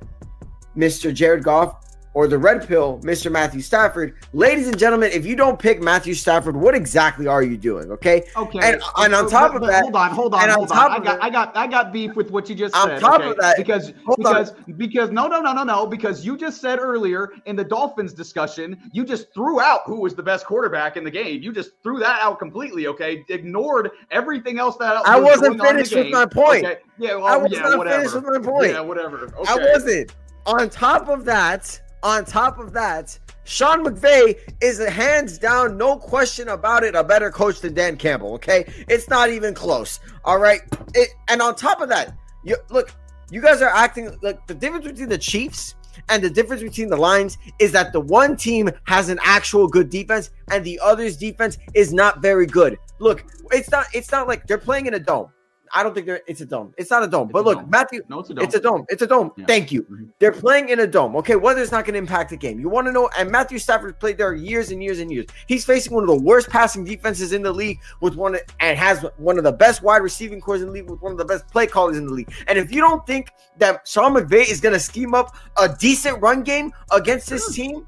Mr. Jared Goff, or the red pill, Mr. Matthew Stafford. Ladies and gentlemen, if you don't pick Matthew Stafford, what exactly are you doing? Okay. Okay. And, and on top but, of that, hold on, hold on, hold on. I got, I got, I got beef with what you just on said. top okay? of that, because because on. because no, no, no, no, no. Because you just said earlier in the Dolphins discussion, you just threw out who was the best quarterback in the game. You just threw that out completely. Okay, ignored everything else that I wasn't finished with my point. Okay? Yeah, well, I was yeah, not whatever. finished with my point. Yeah, whatever. Okay. I wasn't. On top of that, on top of that, Sean McVay is hands down, no question about it, a better coach than Dan Campbell. Okay, it's not even close. All right, it, and on top of that, you look, you guys are acting like the difference between the Chiefs and the difference between the lines is that the one team has an actual good defense and the other's defense is not very good. Look, it's not it's not like they're playing in a dome. I don't think they're it's a dome. It's not a dome. It's but a look, dome. Matthew, No, it's a dome. it's a dome. It's a dome. Yeah. Thank you. Mhm. They're playing in a dome. Okay, weather's not going to impact the game. You want to know? And Matthew Stafford played there years and years and years. He's facing one of the worst passing defenses in the league with one and has one of the best wide receiving cores in the league with one of the best play callers in the league. And if you don't think that Sean McVay is going to scheme up a decent run game against this team,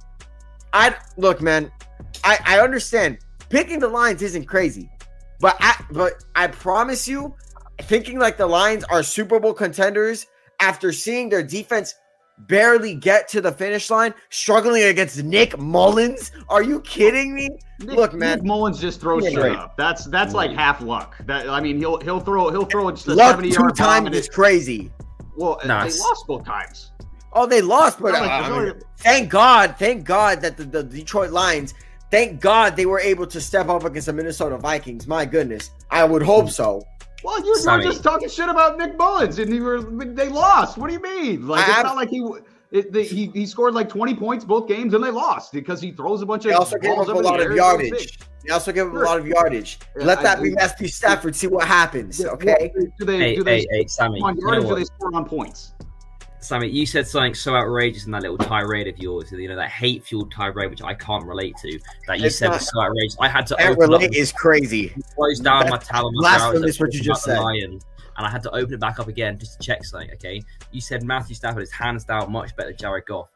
I look, man. I I understand picking the Lions isn't crazy, but I but I promise you, thinking like the Lions are Super Bowl contenders after seeing their defense barely get to the finish line, struggling against Nick Mullens. Are you kidding me? Nick, Look, man. Nick Mullens just throws Yeah, shit right. up. That's that's like half luck. That I mean, he'll he'll throw he'll throw just a Luck seventy two yard bomb times and is crazy. well, Nah, they it's- lost both times. Oh, they lost, but Not uh, I mean, thank God, thank God that the, the Detroit Lions, thank God they were able to step up against the Minnesota Vikings. My goodness, I would hope so. Well, you were Sammy. just talking shit about Nick Mullens, and you were they lost. What do you mean? Like I it's ab- not like he. It, they, he he scored like twenty points both games and they lost because he throws a bunch They of also gave balls up a up in the lot of yardage. big. They also give up a lot of yardage. Yeah, Let I that be agree. Matthew Stafford. See what happens. Yeah, Okay. well, Do they Hey, do they hey, hey, Sammy. on yardage or what? they score on points? Sammy, you said something so outrageous in that little tirade of yours, you know, that hate-fueled tirade, which I can't relate to. That you It's said not- was so outrageous. I had to And open up, is crazy. close down my That's my browser. blasphemous what you just said. Lion, and I had to open it back up again just to check something. Okay, you said Matthew Stafford is hands down much better than Jared Goff.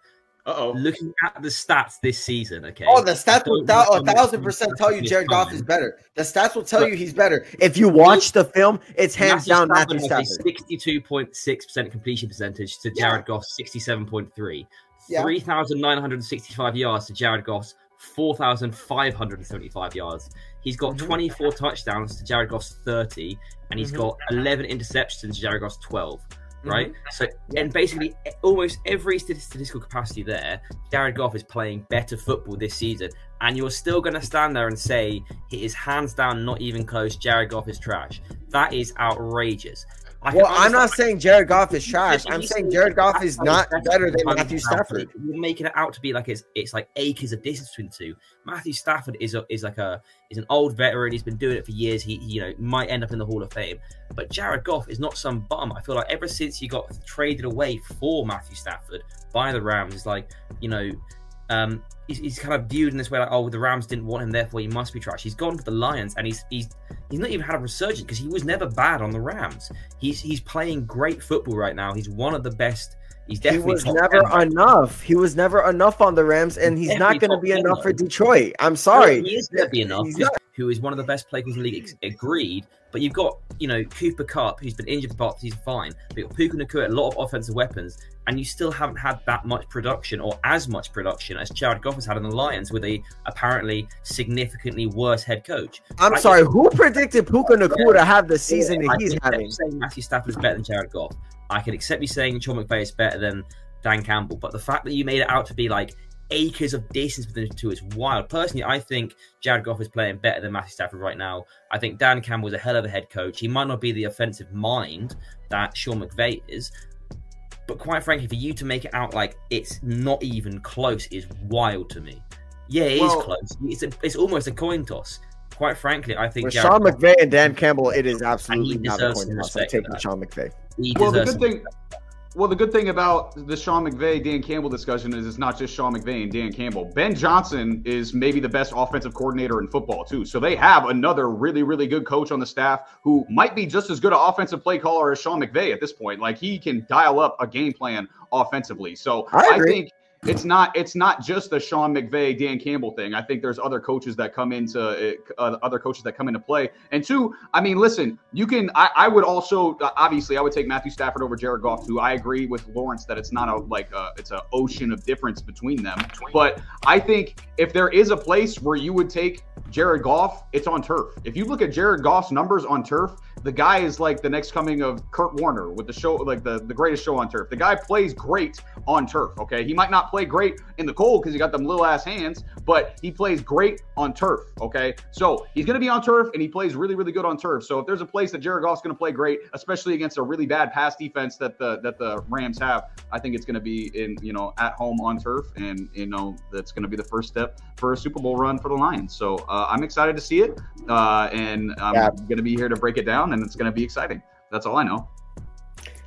Uh oh. Looking at the stats this season, okay. Oh, the stats will don't thou- know a thousand percent tell you Jared Goff is better. The stats will tell But- you he's better. If you watch the film, it's hands down Matthew Stafford has Stafford. a sixty-two point six percent completion percentage to Jared Goff's sixty-seven point three. Yeah. Three thousand nine hundred sixty-five yards to Jared Goff's four thousand five hundred seventy-five yards. He's got Mhm. twenty-four touchdowns to Jared Goff's thirty, and he's Mhm. got eleven interceptions to Jared Goff's twelve. Right? Mm-hmm. So, and basically, almost every statistical capacity there, Jared Goff is playing better football this season, and you're still going to stand there and say he is hands down not even close. Jared Goff is trash. That is outrageous. Well, I'm not saying Jared Goff is trash. I'm saying Jared Goff is not better than Matthew Stafford. You're making it out to be like it's it's like acres of distance between two. Matthew Stafford is a, is like a is an old veteran. He's been doing it for years. He, he you know might end up in the Hall of Fame. But Jared Goff is not some bum. I feel like ever since he got traded away for Matthew Stafford by the Rams, it's like you know um, he's, he's, kind of viewed in this way like, oh, the Rams didn't want him, therefore he must be trash. He's gone for the Lions, and he's he's he's not even had a resurgence because he was never bad on the Rams. He's he's playing great football right now. He's one of the best. He's definitely he was never 10. enough. He was never enough on the Rams, and he's, he's not going to be enough for Detroit. I'm sorry. he is going to be enough. Who is one of the best players in the league? Mm. Agreed. But you've got, you know, Cooper Kupp, who's been injured for part of the season, fine. But you've got Puka Nacua, a lot of offensive weapons, and you still haven't had that much production or as much production as Jared Goff has had in the Lions with a apparently significantly worse head coach. I'm I sorry, who predicted Puka Nacua yeah, to have the season yeah, that he's having? Saying Matthew Stafford is better than Jared Goff. I can accept you saying Sean McVay is better than Dan Campbell, but the fact that you made it out to be like acres of distance between the two is wild. Personally, I think Jared Goff is playing better than Matthew Stafford right now. I think Dan Campbell is a hell of a head coach. He might not be the offensive mind that Sean McVay is, but quite frankly, for you to make it out like it's not even close is wild to me. Yeah, it well, is close. It's a, it's almost a coin toss. Quite frankly, I think Sean McVay and Dan Campbell, it is absolutely not a coin toss. I take Sean McVay. well, the good thing. Well, the good thing about the Sean McVay, Dan Campbell discussion is it's not just Sean McVay and Dan Campbell. Ben Johnson is maybe the best offensive coordinator in football, too. So they have another really, really good coach on the staff who might be just as good an offensive play caller as Sean McVay at this point. Like he can dial up a game plan offensively. So I, I think it's not it's not just the Sean McVay, Dan Campbell thing. I think there's other coaches that come into uh, other coaches that come into play. And two, I mean, listen, you can. I, I would also obviously I would take Matthew Stafford over Jared Goff too. I agree with Lawrence that it's not a like a, it's an ocean of difference between them. But I think if there is a place where you would take Jared Goff, it's on turf. If you look at Jared Goff's numbers on turf, the guy is like the next coming of Kurt Warner with the show, like the, the greatest show on turf. The guy plays great on turf. Okay. He might not play great in the cold because he got them little ass hands, but he plays great on turf. Okay. So he's going to be on turf and he plays really, really good on turf. So if there's a place that Jared Goff's going to play great, especially against a really bad pass defense that the, that the Rams have, I think it's going to be in, you know, at home on turf. And, you know, that's going to be the first step for a Super Bowl run for the Lions. So uh, I'm excited to see it. Uh, and I'm yeah. going to be here to break it down and it's going to be exciting. That's all I know.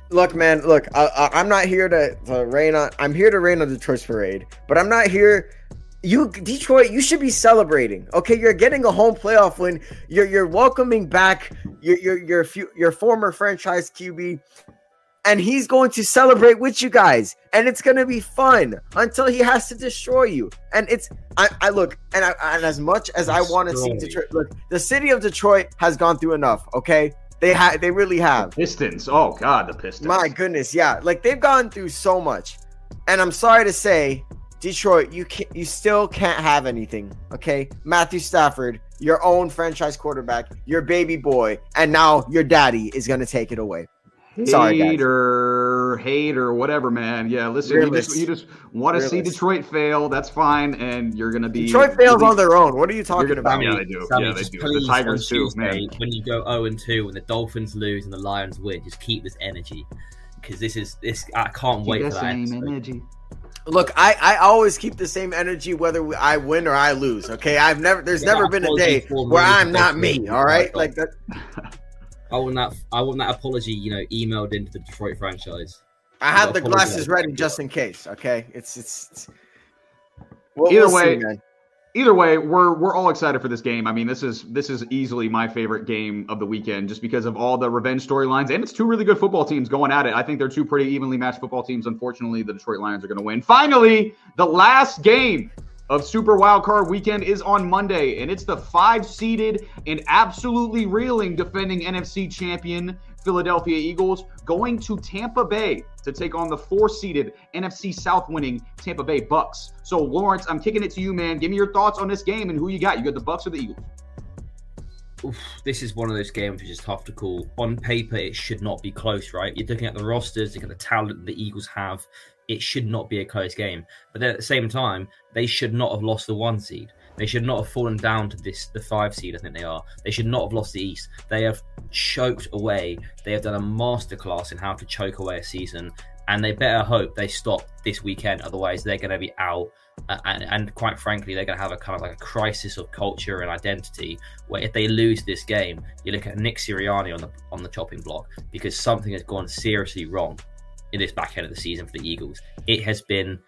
Look, man. Look, I, am not here to, to rain on. I'm here to rain on Detroit's parade, but I'm not here. You Detroit, you should be celebrating. Okay, you're getting a home playoff win. You're you're welcoming back your your your your former franchise QB and he's going to celebrate with you guys and it's going to be fun until he has to destroy you. And it's i, I look and, I, and as much as i want to see detroit look the city of detroit has gone through enough okay? They have they really have. Pistons oh god the pistons. My goodness yeah like they've gone through so much. And i'm sorry to say detroit you can't you still can't have anything okay? Matthew stafford your own franchise quarterback your baby boy and now your daddy is going to take it away Sorry, hater, hater, whatever, man. Yeah, listen, you just, you just want to see Detroit fail. That's fine, and you're gonna be Detroit fails on their own. What are you talking about? Yeah, they do. Sammy, yeah, they do. The Tigers too, man. When you go 0 and 2, when the Dolphins lose and the Lions win, just keep this energy because this is this. I can't keep wait for that. Same energy. Look, I, I always keep the same energy whether I win or I lose. Okay, I've never there's yeah, never been a day where I'm not me. All right, like that. [laughs] I want that. I want that apology. You know, emailed into the Detroit franchise. I have the glasses ready just in case. Okay, it's it's. it's we'll, either we'll way, see, either way, we're we're all excited for this game. I mean, this is this is easily my favorite game of the weekend, just because of all the revenge storylines, and it's two really good football teams going at it. I think they're two pretty evenly matched football teams. Unfortunately, the Detroit Lions are going to win. Finally, the last game of Super Wildcard Weekend is on Monday, and it's the five seeded and absolutely reeling defending NFC champion Philadelphia Eagles going to Tampa Bay to take on the four seeded NFC South winning Tampa Bay Bucks. So, Lawrence, I'm kicking it to you, man. Give me your thoughts on this game and who you got. You got the Bucks or the Eagles? oof, this is one of those games which is tough to call. On paper, it should not be close, right? You're looking at the rosters, looking at the talent the Eagles have. It should not be a close game. But then at the same time, they should not have lost the one seed. They should not have fallen down to this the five seed. I think they are. They should not have lost the East. They have choked away. They have done a masterclass in how to choke away a season, and they better hope they stop this weekend. Otherwise, they're going to be out. Uh, and, and, quite frankly, they're going to have a kind of like a crisis of culture and identity. Where if they lose this game, you look at Nick Sirianni on the on the chopping block because something has gone seriously wrong in this back end of the season for the Eagles. It has been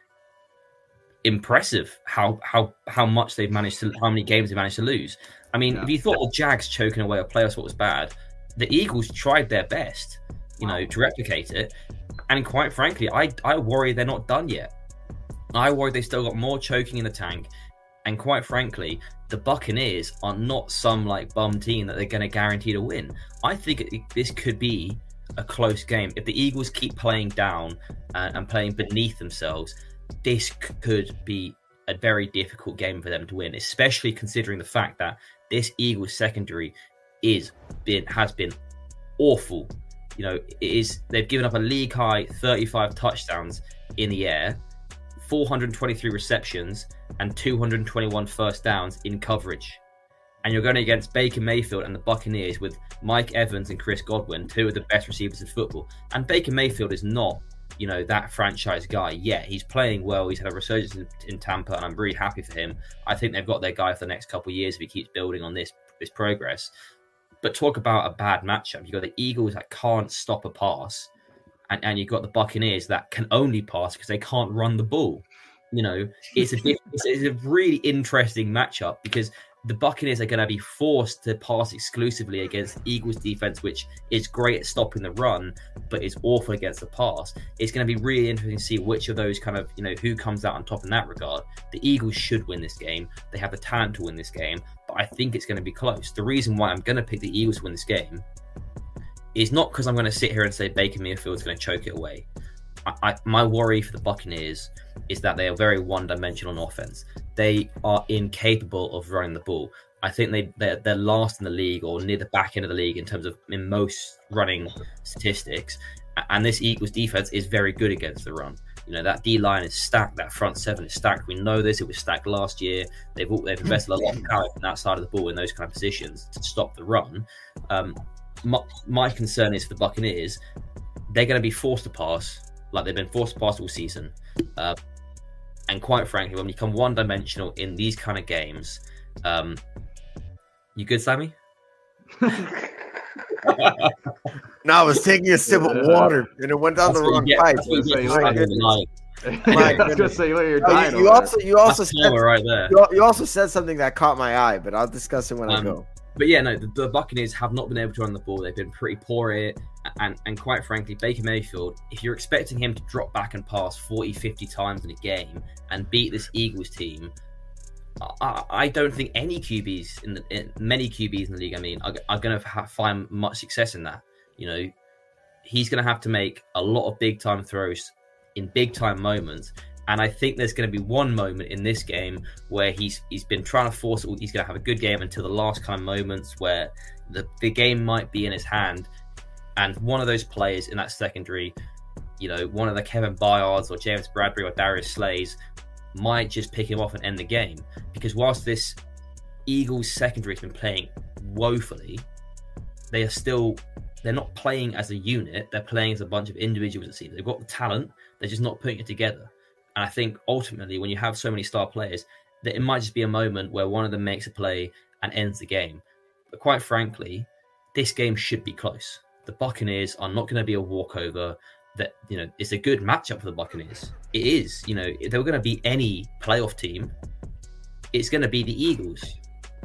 impressive how how how much they've managed to how many games they managed to lose. I mean, yeah. if you thought the Jags choking away a playoffs what was bad, the Eagles tried their best, you know, to replicate it. And quite frankly, I I worry they're not done yet. I worry they still got more choking in the tank. And quite frankly, the Buccaneers are not some like bum team that they're going to guarantee to win. I think it, this could be a close game if the Eagles keep playing down uh, and playing beneath themselves this could be a very difficult game for them to win, especially considering the fact that this Eagles secondary is been has been awful. You know, it is they've given up a league high 35 touchdowns in the air, 423 receptions, and 221 first downs in coverage. And you're going against Baker Mayfield and the Buccaneers with Mike Evans and Chris Godwin, two of the best receivers in football. And Baker Mayfield is not you know that franchise guy. yet. he's playing well. He's had a resurgence in, in, Tampa, and I'm really happy for him. I think they've got their guy for the next couple of years if he keeps building on this this progress. But talk about a bad matchup. You've got the Eagles that can't stop a pass, and, and you've got the Buccaneers that can only pass because they can't run the ball. You know, it's a it's, it's a really interesting matchup because the Buccaneers are going to be forced to pass exclusively against Eagles defense, which is great at stopping the run, but is awful against the pass. It's going to be really interesting to see which of those kind of, you know, who comes out on top in that regard. The Eagles should win this game. They have the talent to win this game, but I think it's going to be close. The reason why I'm going to pick the Eagles to win this game is not because I'm going to sit here and say Baker Mayfield is going to choke it away. I, my worry for the Buccaneers is that they are very one-dimensional on offense. They are incapable of running the ball. I think they they're, they're, last in the league or near the back end of the league in terms of in most running statistics. And this Eagles defense is very good against the run. You know that D line is stacked. That front seven is stacked. We know this. It was stacked last year. They've they've invested a lot of talent in that side of the ball in those kind of positions to stop the run. Um, my, my concern is for the Buccaneers. They're going to be forced to pass like they've been forced to pass all season. Uh, and quite frankly, when you become one dimensional in these kind of games, um, you good, Sammy? no, I was taking a sip of water and it went down that's the wrong pipe. [laughs] I was gonna say, you're dying. you, you also, you also said right there. You, you, also said something that caught my eye, but I'll discuss it when um, I go. But yeah, no, the, the, Buccaneers have not been able to run the ball. They've been pretty poor at it. And, and quite frankly, Baker Mayfield, if you're expecting him to drop back and pass 40, 50 times in a game and beat this Eagles team, I, I don't think any QBs in the in, many QBs in the league, I mean, are, are going to find much success in that. You know, he's going to have to make a lot of big time throws in big time moments. And I think there's going to be one moment in this game where he's he's been trying to force. He's going to have a good game until the last kind of moments where the the game might be in his hand, and one of those players in that secondary, you know, one of the Kevin Byards or James Bradberry or Darius Slays might just pick him off and end the game. Because whilst this Eagles secondary has been playing woefully, they are still they're not playing as a unit. They're playing as a bunch of individuals. It seems they've got the talent. They're just not putting it together. And I think ultimately, when you have so many star players, that it might just be a moment where one of them makes a play and ends the game. But quite frankly, this game should be close. The Buccaneers are not going to be a walkover. That you know, it's a good matchup for the Buccaneers. It is. You know, if they were going to be any playoff team, it's going to be the Eagles.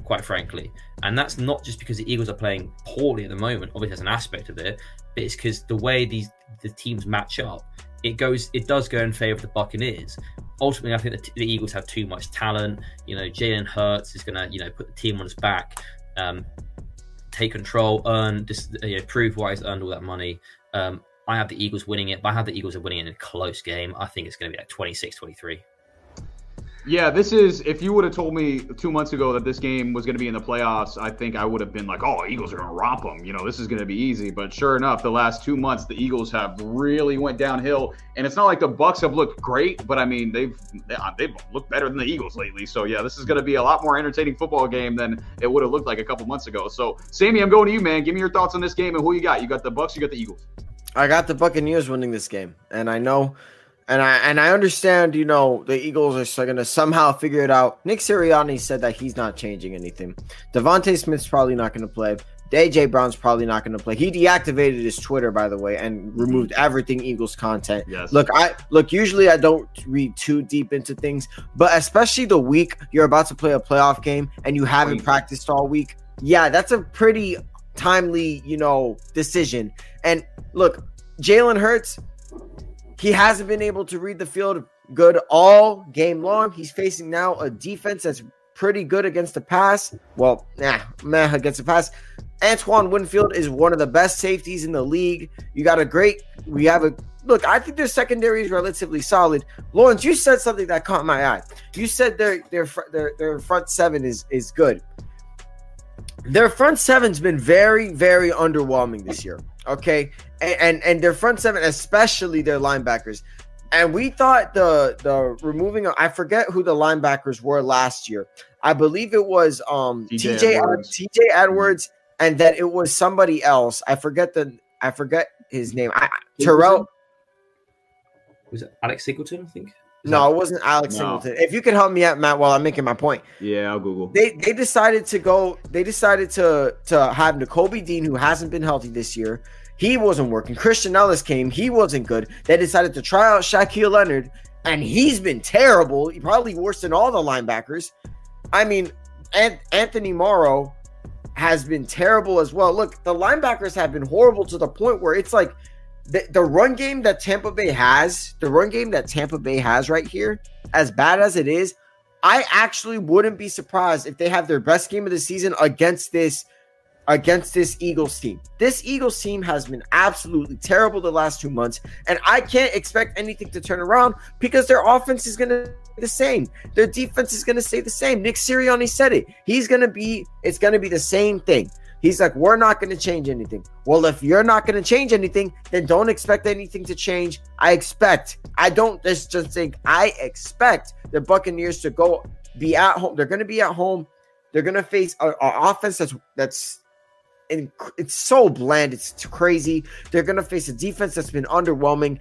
Quite frankly, and that's not just because the Eagles are playing poorly at the moment. Obviously, there's an aspect of it, but it's because the way these the teams match up it goes it does go in favor of the Buccaneers. Ultimately, I think the, the Eagles have too much talent. You know, Jalen Hurts is going to you know put the team on his back, um, take control, earn, you know, prove why he's earned all that money. Um, I have the Eagles winning it, but I have the Eagles are winning in a close game. I think it's going to be like 26 23. Yeah, this is. If you would have told me two months ago that this game was going to be in the playoffs, I think I would have been like, "Oh, Eagles are going to romp them." You know, this is going to be easy. But sure enough, the last two months, the Eagles have really went downhill, and it's not like the Bucks have looked great, but I mean, they've uh, they've looked better than the Eagles lately. So yeah, this is going to be a lot more entertaining football game than it would have looked like a couple months ago. So, Sammy, I'm going to you, man. Give me your thoughts on this game and who you got. You got the Bucks. you got the Eagles. I got the Buccaneers winning this game, and I know and I and I understand, you know, the Eagles are going to somehow figure it out. Nick Sirianni said that he's not changing anything. DeVonta Smith's probably not going to play. AJ Brown's probably not going to play. He deactivated his Twitter, by the way, and removed everything Eagles content. Yes. Look, I look. Usually, I don't read too deep into things, but especially the week you're about to play a playoff game and you haven't practiced all week. Yeah, that's a pretty timely, you know, decision. And look, Jalen Hurts, he hasn't been able to read the field good all game long. He's facing now a defense that's pretty good against the pass. Well, nah, meh against the pass. Antoine Winfield is one of the best safeties in the league. You got a great. We have a look. I think their secondary is relatively solid. Lawrence, you said something that caught my eye. You said their their their their front seven is is good. Their front seven's been very very underwhelming this year. Okay, and, and and their front seven, especially their linebackers. And we thought the the removing of, I forget who the linebackers were last year. I believe it was um TJ Edwards. TJ Edwards and then it was somebody else. I forget the I forget his name. I, Terrell was it Alex Singleton, I think? Is no, that- it wasn't Alex no. Singleton. If you could help me out, Matt, while I'm making my point. Yeah, I'll Google. They they decided to go. They decided to to have Nakobe Dean, who hasn't been healthy this year. He wasn't working. Christian Elliss came. He wasn't good. They decided to try out Shaquille Leonard, and he's been terrible. Probably worse than all the linebackers. I mean, Anthony Morrow has been terrible as well. Look, the linebackers have been horrible to the point where it's like the, the run game that Tampa Bay has, the run game that Tampa Bay has right here, as bad as it is, I actually wouldn't be surprised if they have their best game of the season against this against this Eagles team. This Eagles team has been absolutely terrible the last two months, and I can't expect anything to turn around because their offense is going to be the same. Their defense is going to stay the same. Nick Sirianni said it. He's going to be, it's going to be the same thing. He's like, we're not going to change anything. Well, if you're not going to change anything, then don't expect anything to change. I expect, I don't just, just think, I expect the Buccaneers to go be at home. They're going to be at home. They're going to face an offense that's that's and it's so bland. It's crazy. They're going to face a defense that's been underwhelming.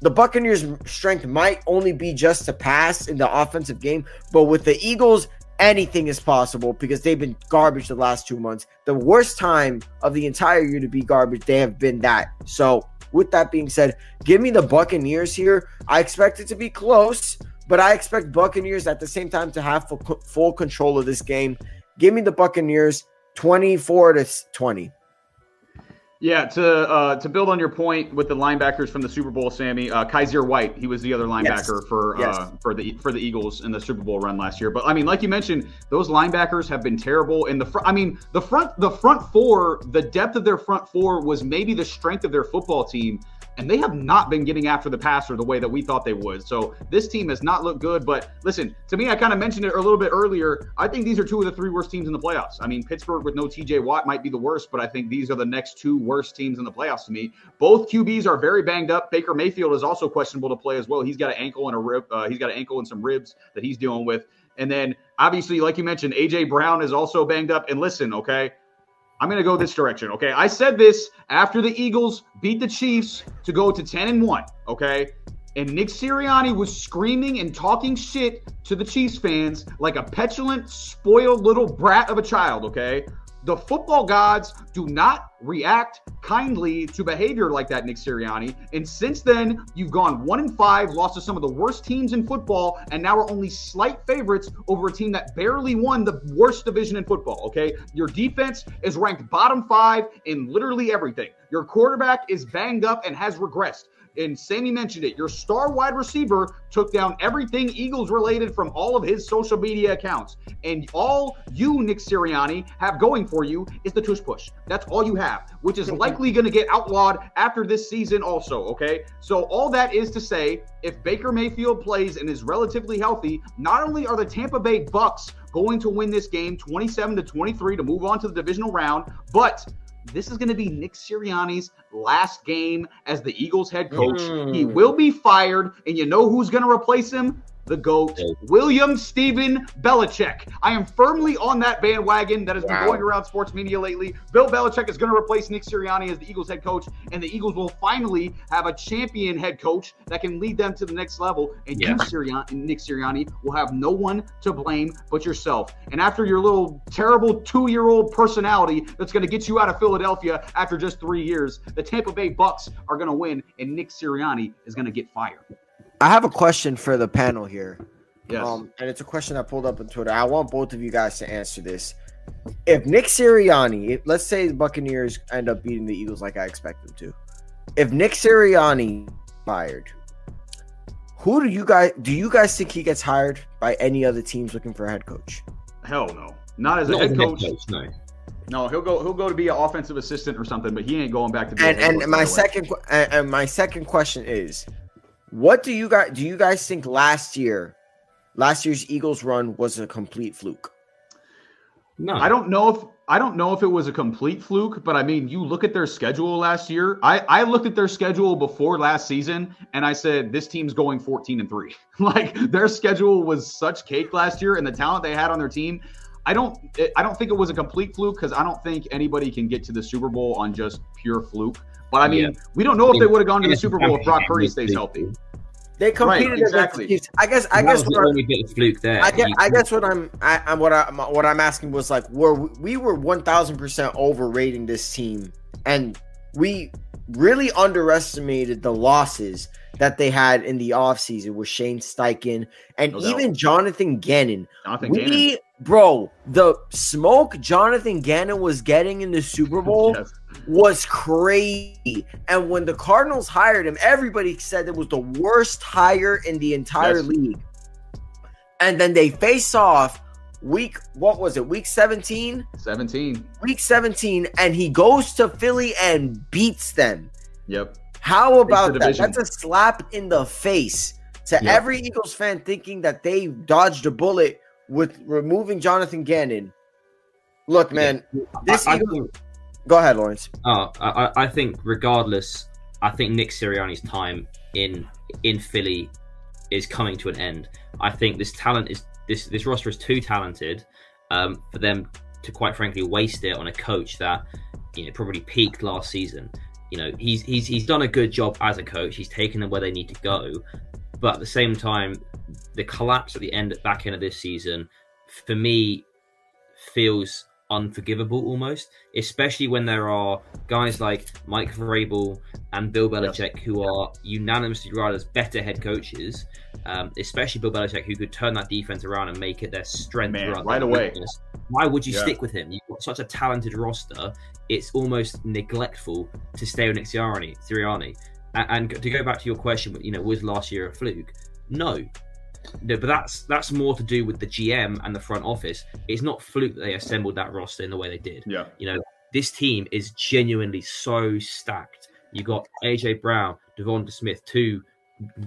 The Buccaneers' strength might only be just to pass in the offensive game, but with the Eagles, anything is possible because they've been garbage the last two months. The worst time of the entire year to be garbage, they have been that. So, with that being said, give me the Buccaneers here. I expect it to be close, but I expect Buccaneers at the same time to have full, full control of this game. Give me the Buccaneers. 24 to 20. Yeah, to uh, to build on your point with the linebackers from the Super Bowl, Sammy uh, Kyzir White, he was the other linebacker yes. for yes. Uh, for the for the Eagles in the Super Bowl run last year. But I mean, like you mentioned, those linebackers have been terrible. In the front, I mean, the front the front four, the depth of their front four was maybe the strength of their football team and they have not been getting after the passer the way that we thought they would. So this team has not looked good. But listen, to me, I kind of mentioned it a little bit earlier. I think these are two of the three worst teams in the playoffs. I mean, Pittsburgh with no TJ Watt might be the worst, but I think these are the next two worst teams in the playoffs to me. Both QBs are very banged up. Baker Mayfield is also questionable to play as well. He's got an ankle and a rib. Uh, he's got an ankle and some ribs that he's dealing with. And then obviously, like you mentioned, AJ Brown is also banged up. And listen, okay, I'm going to go this direction. Okay. I said this after the Eagles beat the Chiefs to go to 10 and 1. Okay. And Nick Sirianni was screaming and talking shit to the Chiefs fans like a petulant, spoiled little brat of a child. Okay. The football gods do not react kindly to behavior like that, Nick Sirianni. And since then, you've gone one in five, lost to some of the worst teams in football, and now are only slight favorites over a team that barely won the worst division in football. Okay. Your defense is ranked bottom five in literally everything. Your quarterback is banged up and has regressed. And Sammy mentioned it, your star wide receiver took down everything Eagles related from all of his social media accounts. And all you, Nick Sirianni, have going for you is the tush push. That's all you have, which is likely going to get outlawed after this season, also. Okay. So, all that is to say, if Baker Mayfield plays and is relatively healthy, not only are the Tampa Bay Bucks going to win this game 27 to 23 to move on to the divisional round, but this is going to be Nick Sirianni's last game as the Eagles head coach. Mm. He will be fired, and you know who's going to replace him? The GOAT, William Stephen Belichick. I am firmly on that bandwagon that has wow. been going around sports media lately. Bill Belichick is going to replace Nick Sirianni as the Eagles head coach, and the Eagles will finally have a champion head coach that can lead them to the next level. And yeah. you, Sirianni, Nick Sirianni, will have no one to blame but yourself. And after your little terrible two year old personality that's going to get you out of Philadelphia after just three years, the Tampa Bay Bucks are going to win, and Nick Sirianni is going to get fired. I have a question for the panel here. Yes. Um, and it's a question I pulled up on Twitter. I want both of you guys to answer this. If Nick Sirianni, if, let's say the Buccaneers end up beating the Eagles like I expect them to, if Nick Sirianni fired, who do you guys do you guys think he gets hired by any other teams looking for a head coach? Hell no. Not as a Not head, coach. coach. No. No, he'll go. He'll go to be an offensive assistant or something, but he ain't going back to. Be and and my second and, and my second question is, what do you guys do you guys think last year, last year's Eagles run was a complete fluke? No. I don't know if I don't know if it was a complete fluke, but I mean, you look at their schedule last year. I, I looked at their schedule before last season and I said this team's going 14 and 3. [laughs] like their schedule was such cake last year and the talent they had on their team. I don't I don't think it was a complete fluke because I don't think anybody can get to the Super Bowl on just pure fluke. But I mean, yeah. we don't know if they would have gone to the Super Bowl if Brock Purdy stays healthy. They competed right, exactly. against I guess. I guess what only bit of fluke there. I guess, I guess what I'm. I, am what I'm. what I'm asking was like, were we were one thousand percent overrating this team, and we really underestimated the losses that they had in the offseason with Shane Steichen and no even Jonathan Gannon. Jonathan we, Gannon. Bro, the smoke Jonathan Gannon was getting in the Super [laughs] Bowl yes was crazy. And when the Cardinals hired him, everybody said it was the worst hire in the entire yes. league. And then they face off week, what was it, week 17? 17. Week 17, and he goes to Philly and beats them. Yep. How about that? That's a slap in the face to yep. every Eagles fan thinking that they dodged a bullet with removing Jonathan Gannon. Look, man, yeah. this I, Eagles, I Go ahead, Lawrence. Oh, I, I think regardless, I think Nick Sirianni's time in in Philly is coming to an end. I think this talent is this this roster is too talented um, for them to quite frankly waste it on a coach that you know probably peaked last season. You know he's he's he's done a good job as a coach. He's taken them where they need to go, but at the same time, the collapse at the end back end of this season for me feels unforgivable almost, especially when there are guys like Mike Vrabel and Bill Belichick who are unanimously regarded as better head coaches, um, especially Bill Belichick who could turn that defense around and make it their strength Man, right away. Weakness. Why would you yeah. stick with him? You've got such a talented roster. It's almost neglectful to stay with Nick Sirianni. Sirianni. And, and to go back to your question, you know, was last year a fluke? No, no, but that's that's more to do with the GM and the front office. It's not fluke that they assembled that roster in the way they did. Yeah, you know, this team is genuinely so stacked. You got AJ Brown, DeVonta Smith, two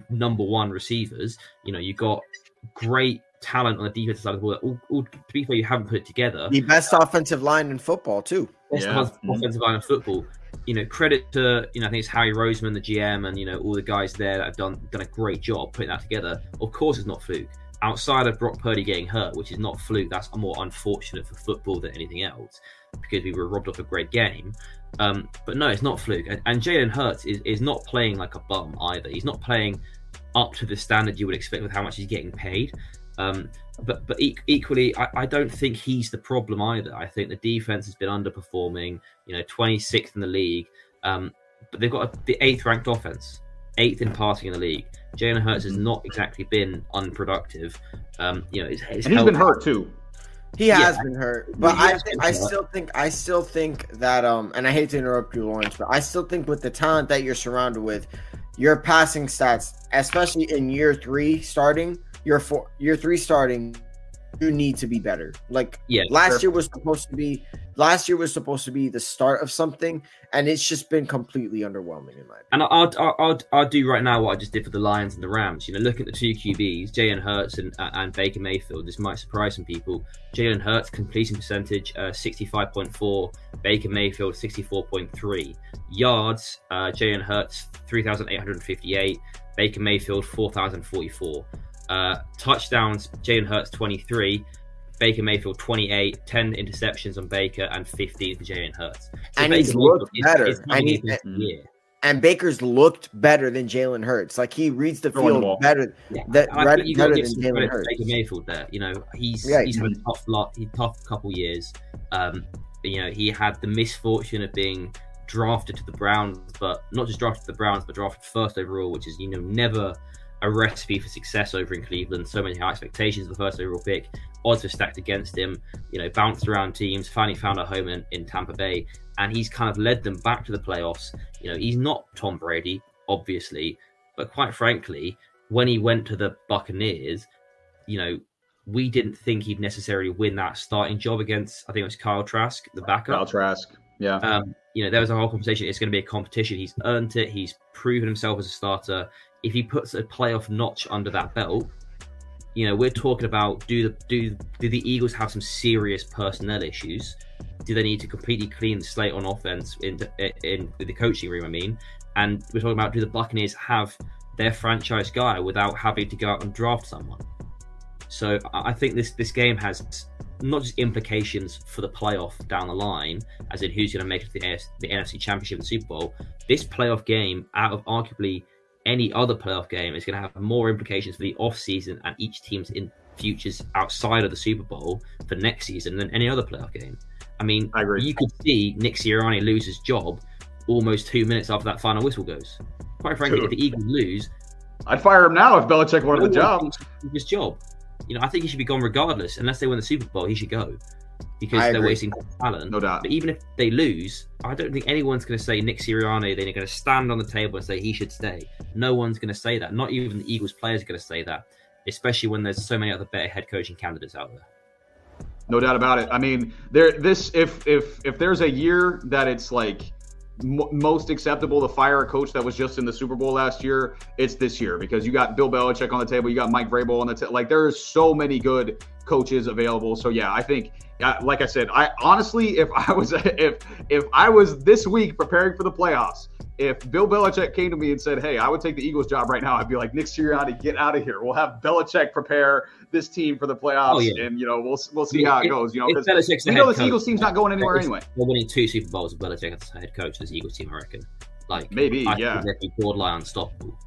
number one receivers. You know, you got great talent on the defensive side of the ball. All, all, to be fair, you haven't put it together. The best offensive line in football, too. Best yeah. offensive line in football you know, credit to you know, I think it's Harry Roseman, the GM, and you know all the guys there that have done done a great job putting that together. Of course, it's not fluke. Outside of Brock Purdy getting hurt, which is not fluke, that's more unfortunate for football than anything else, because we were robbed of a great game. Um, but no, it's not fluke. And, and Jalen Hurts is, is not playing like a bum either. He's not playing up to the standard you would expect with how much he's getting paid. Um, but but equally, I, I, don't think he's the problem either. I think the defense has been underperforming. You know, 26th in the league, um, but they've got a, the eighth ranked offense, eighth in passing in the league. Jalen Hurts has mm-hmm. not exactly been unproductive. Um, you know, it's, it's and he's been hurt too. He has yeah. been hurt, but I think I still think I still think that um, and I hate to interrupt you, Lawrence, but I still think with the talent that you're surrounded with, your passing stats, especially in year three starting, your four, year three starting, you need to be better. Like Yeah, last sure. year was supposed to be last year was supposed to be the start of something, and it's just been completely underwhelming in my opinion. And I'll, I'll, I'll, I'll do right now what I just did for the Lions and the Rams. You know, look at the two QBs, Jalen Hurts and, uh, and Baker Mayfield. This might surprise some people. Jalen Hurts completion percentage uh, 65.4, Baker Mayfield 64.3. Yards, uh, Jalen Hurts 3,858, Baker Mayfield 4,044. Uh, touchdowns, Jalen Hurts 23. Baker Mayfield 28, 10 interceptions on Baker, and 15 for Jalen Hurts. So And he's looked is- better. is And he- his best year. And Baker's looked better than Jalen Hurts. Like he reads the Throwing the field better. Yeah, That- I right- think you got to better than some Jalen Hurts. Baker Mayfield there. You know, he's Yeah, he's had a tough lot, he tough couple years. Um, you know, he had the misfortune of being drafted to the Browns, but not just drafted to the Browns, but drafted first overall, which is you know never a recipe for success over in Cleveland. So many high expectations of the first overall pick. Odds were stacked against him. You know, bounced around teams. Finally found a home in, in Tampa Bay, and he's kind of led them back to the playoffs. You know, he's not Tom Brady, obviously, but quite frankly, when he went to the Buccaneers, you know, we didn't think he'd necessarily win that starting job against. I think it was Kyle Trask, the backup. Kyle Trask. Yeah. Um, you know, there was a whole conversation. It's going to be a competition. He's earned it. He's proven himself as a starter. If he puts a playoff notch under that belt, you know, we're talking about do the do do the Eagles have some serious personnel issues? Do they need to completely clean the slate on offense in in, the coaching room? I mean, and we're talking about do the Buccaneers have their franchise guy without having to go out and draft someone? So I think this this game has not just implications for the playoff down the line, as in who's going to make it to the, AS, the NFC Championship and Super Bowl. This playoff game, out of arguably any other playoff game, is going to have more implications for the off season and each team's in futures outside of the Super Bowl for next season than any other playoff game. I mean, I you could see Nick Sirianni lose his job almost two minutes after that final whistle goes. Quite frankly, Dude. if the Eagles lose, I'd fire him now if Belichick wanted the job. his job. You know, I think he should be gone regardless. Unless they win the Super Bowl, he should go because I they're agree. wasting talent. No doubt. But even if they lose, I don't think anyone's going to say Nick Sirianni. They're going to stand on the table and say he should stay. No one's going to say that. Not even the Eagles players are going to say that, especially when there's so many other better head coaching candidates out there. No doubt about it. I mean, there this if if if there's a year that it's like m- most acceptable to fire a coach that was just in the Super Bowl last year, it's this year because you got Bill Belichick on the table, you got Mike Vrabel on the table. Like there's so many good coaches available. So yeah, I think like I said, I honestly if I was [laughs] if if I was this week preparing for the playoffs, if Bill Belichick came to me and said, "Hey, I would take the Eagles job right now," I'd be like, "Nick Sirianni, get out of here. We'll have Belichick prepare this team for the playoffs, Oh, yeah. and you know we'll we'll see how it If- goes. You know, because we know this coach, Eagles team's not going anywhere if anyway. They're winning two Super Bowls with Belichick as head coach of this Eagles team, I reckon. Like Maybe, I yeah. think they'd be borderline unstoppable.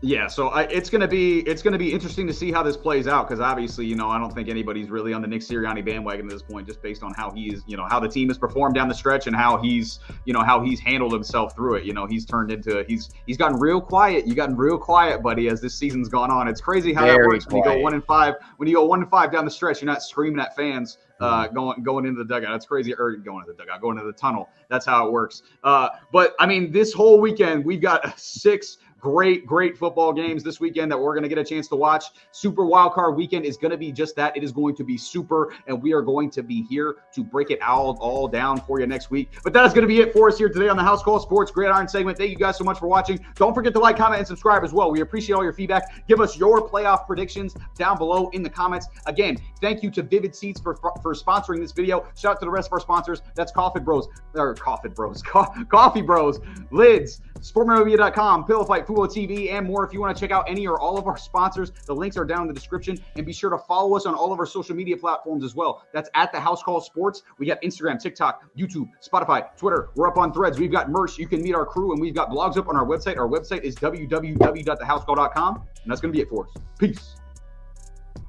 Yeah, so I, it's gonna be it's gonna be interesting to see how this plays out because obviously you know I don't think anybody's really on the Nick Sirianni bandwagon at this point just based on how he's you know how the team has performed down the stretch and how he's you know how he's handled himself through it. You know he's turned into he's he's gotten real quiet. You gotten real quiet, buddy, as this season's gone on. It's crazy how that Very works when you go one and five. When you go one and five down the stretch, you're not screaming at fans uh, going going into the dugout. That's crazy. Or going into the dugout, going into the tunnel. That's how it works. Uh, but I mean, this whole weekend we've got [laughs] six great, great football games this weekend that we're going to get a chance to watch. Super Wild Card Weekend is going to be just that. It is going to be super, and we are going to be here to break it all, all down for you next week. But that is going to be it for us here today on the House Call Sports Gridiron segment. Thank you guys so much for watching. Don't forget to like, comment, and subscribe as well. We appreciate all your feedback. Give us your playoff predictions down below in the comments. Again, thank you to Vivid Seats for for sponsoring this video. Shout out to the rest of our sponsors. That's Coffee Bros, or Coffee Bros, [laughs] Co- Coffee Bros, Lids, SportMedia.com, Pillow Fight, Fubo TV, and more. If you want to check out any or all of our sponsors, the links are down in the description. And be sure to follow us on all of our social media platforms as well. That's at the House Call Sports. We got Instagram, TikTok, YouTube, Spotify, Twitter. We're up on threads. We've got merch. You can meet our crew, and we've got blogs up on our website. Our website is www.thehousecall.com. And that's going to be it for us. Peace.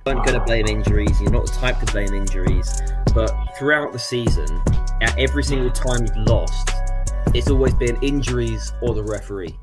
aren't going to blame injuries. You're not the type to blame injuries. But throughout the season, at every single time you've lost, it's always been injuries or the referee.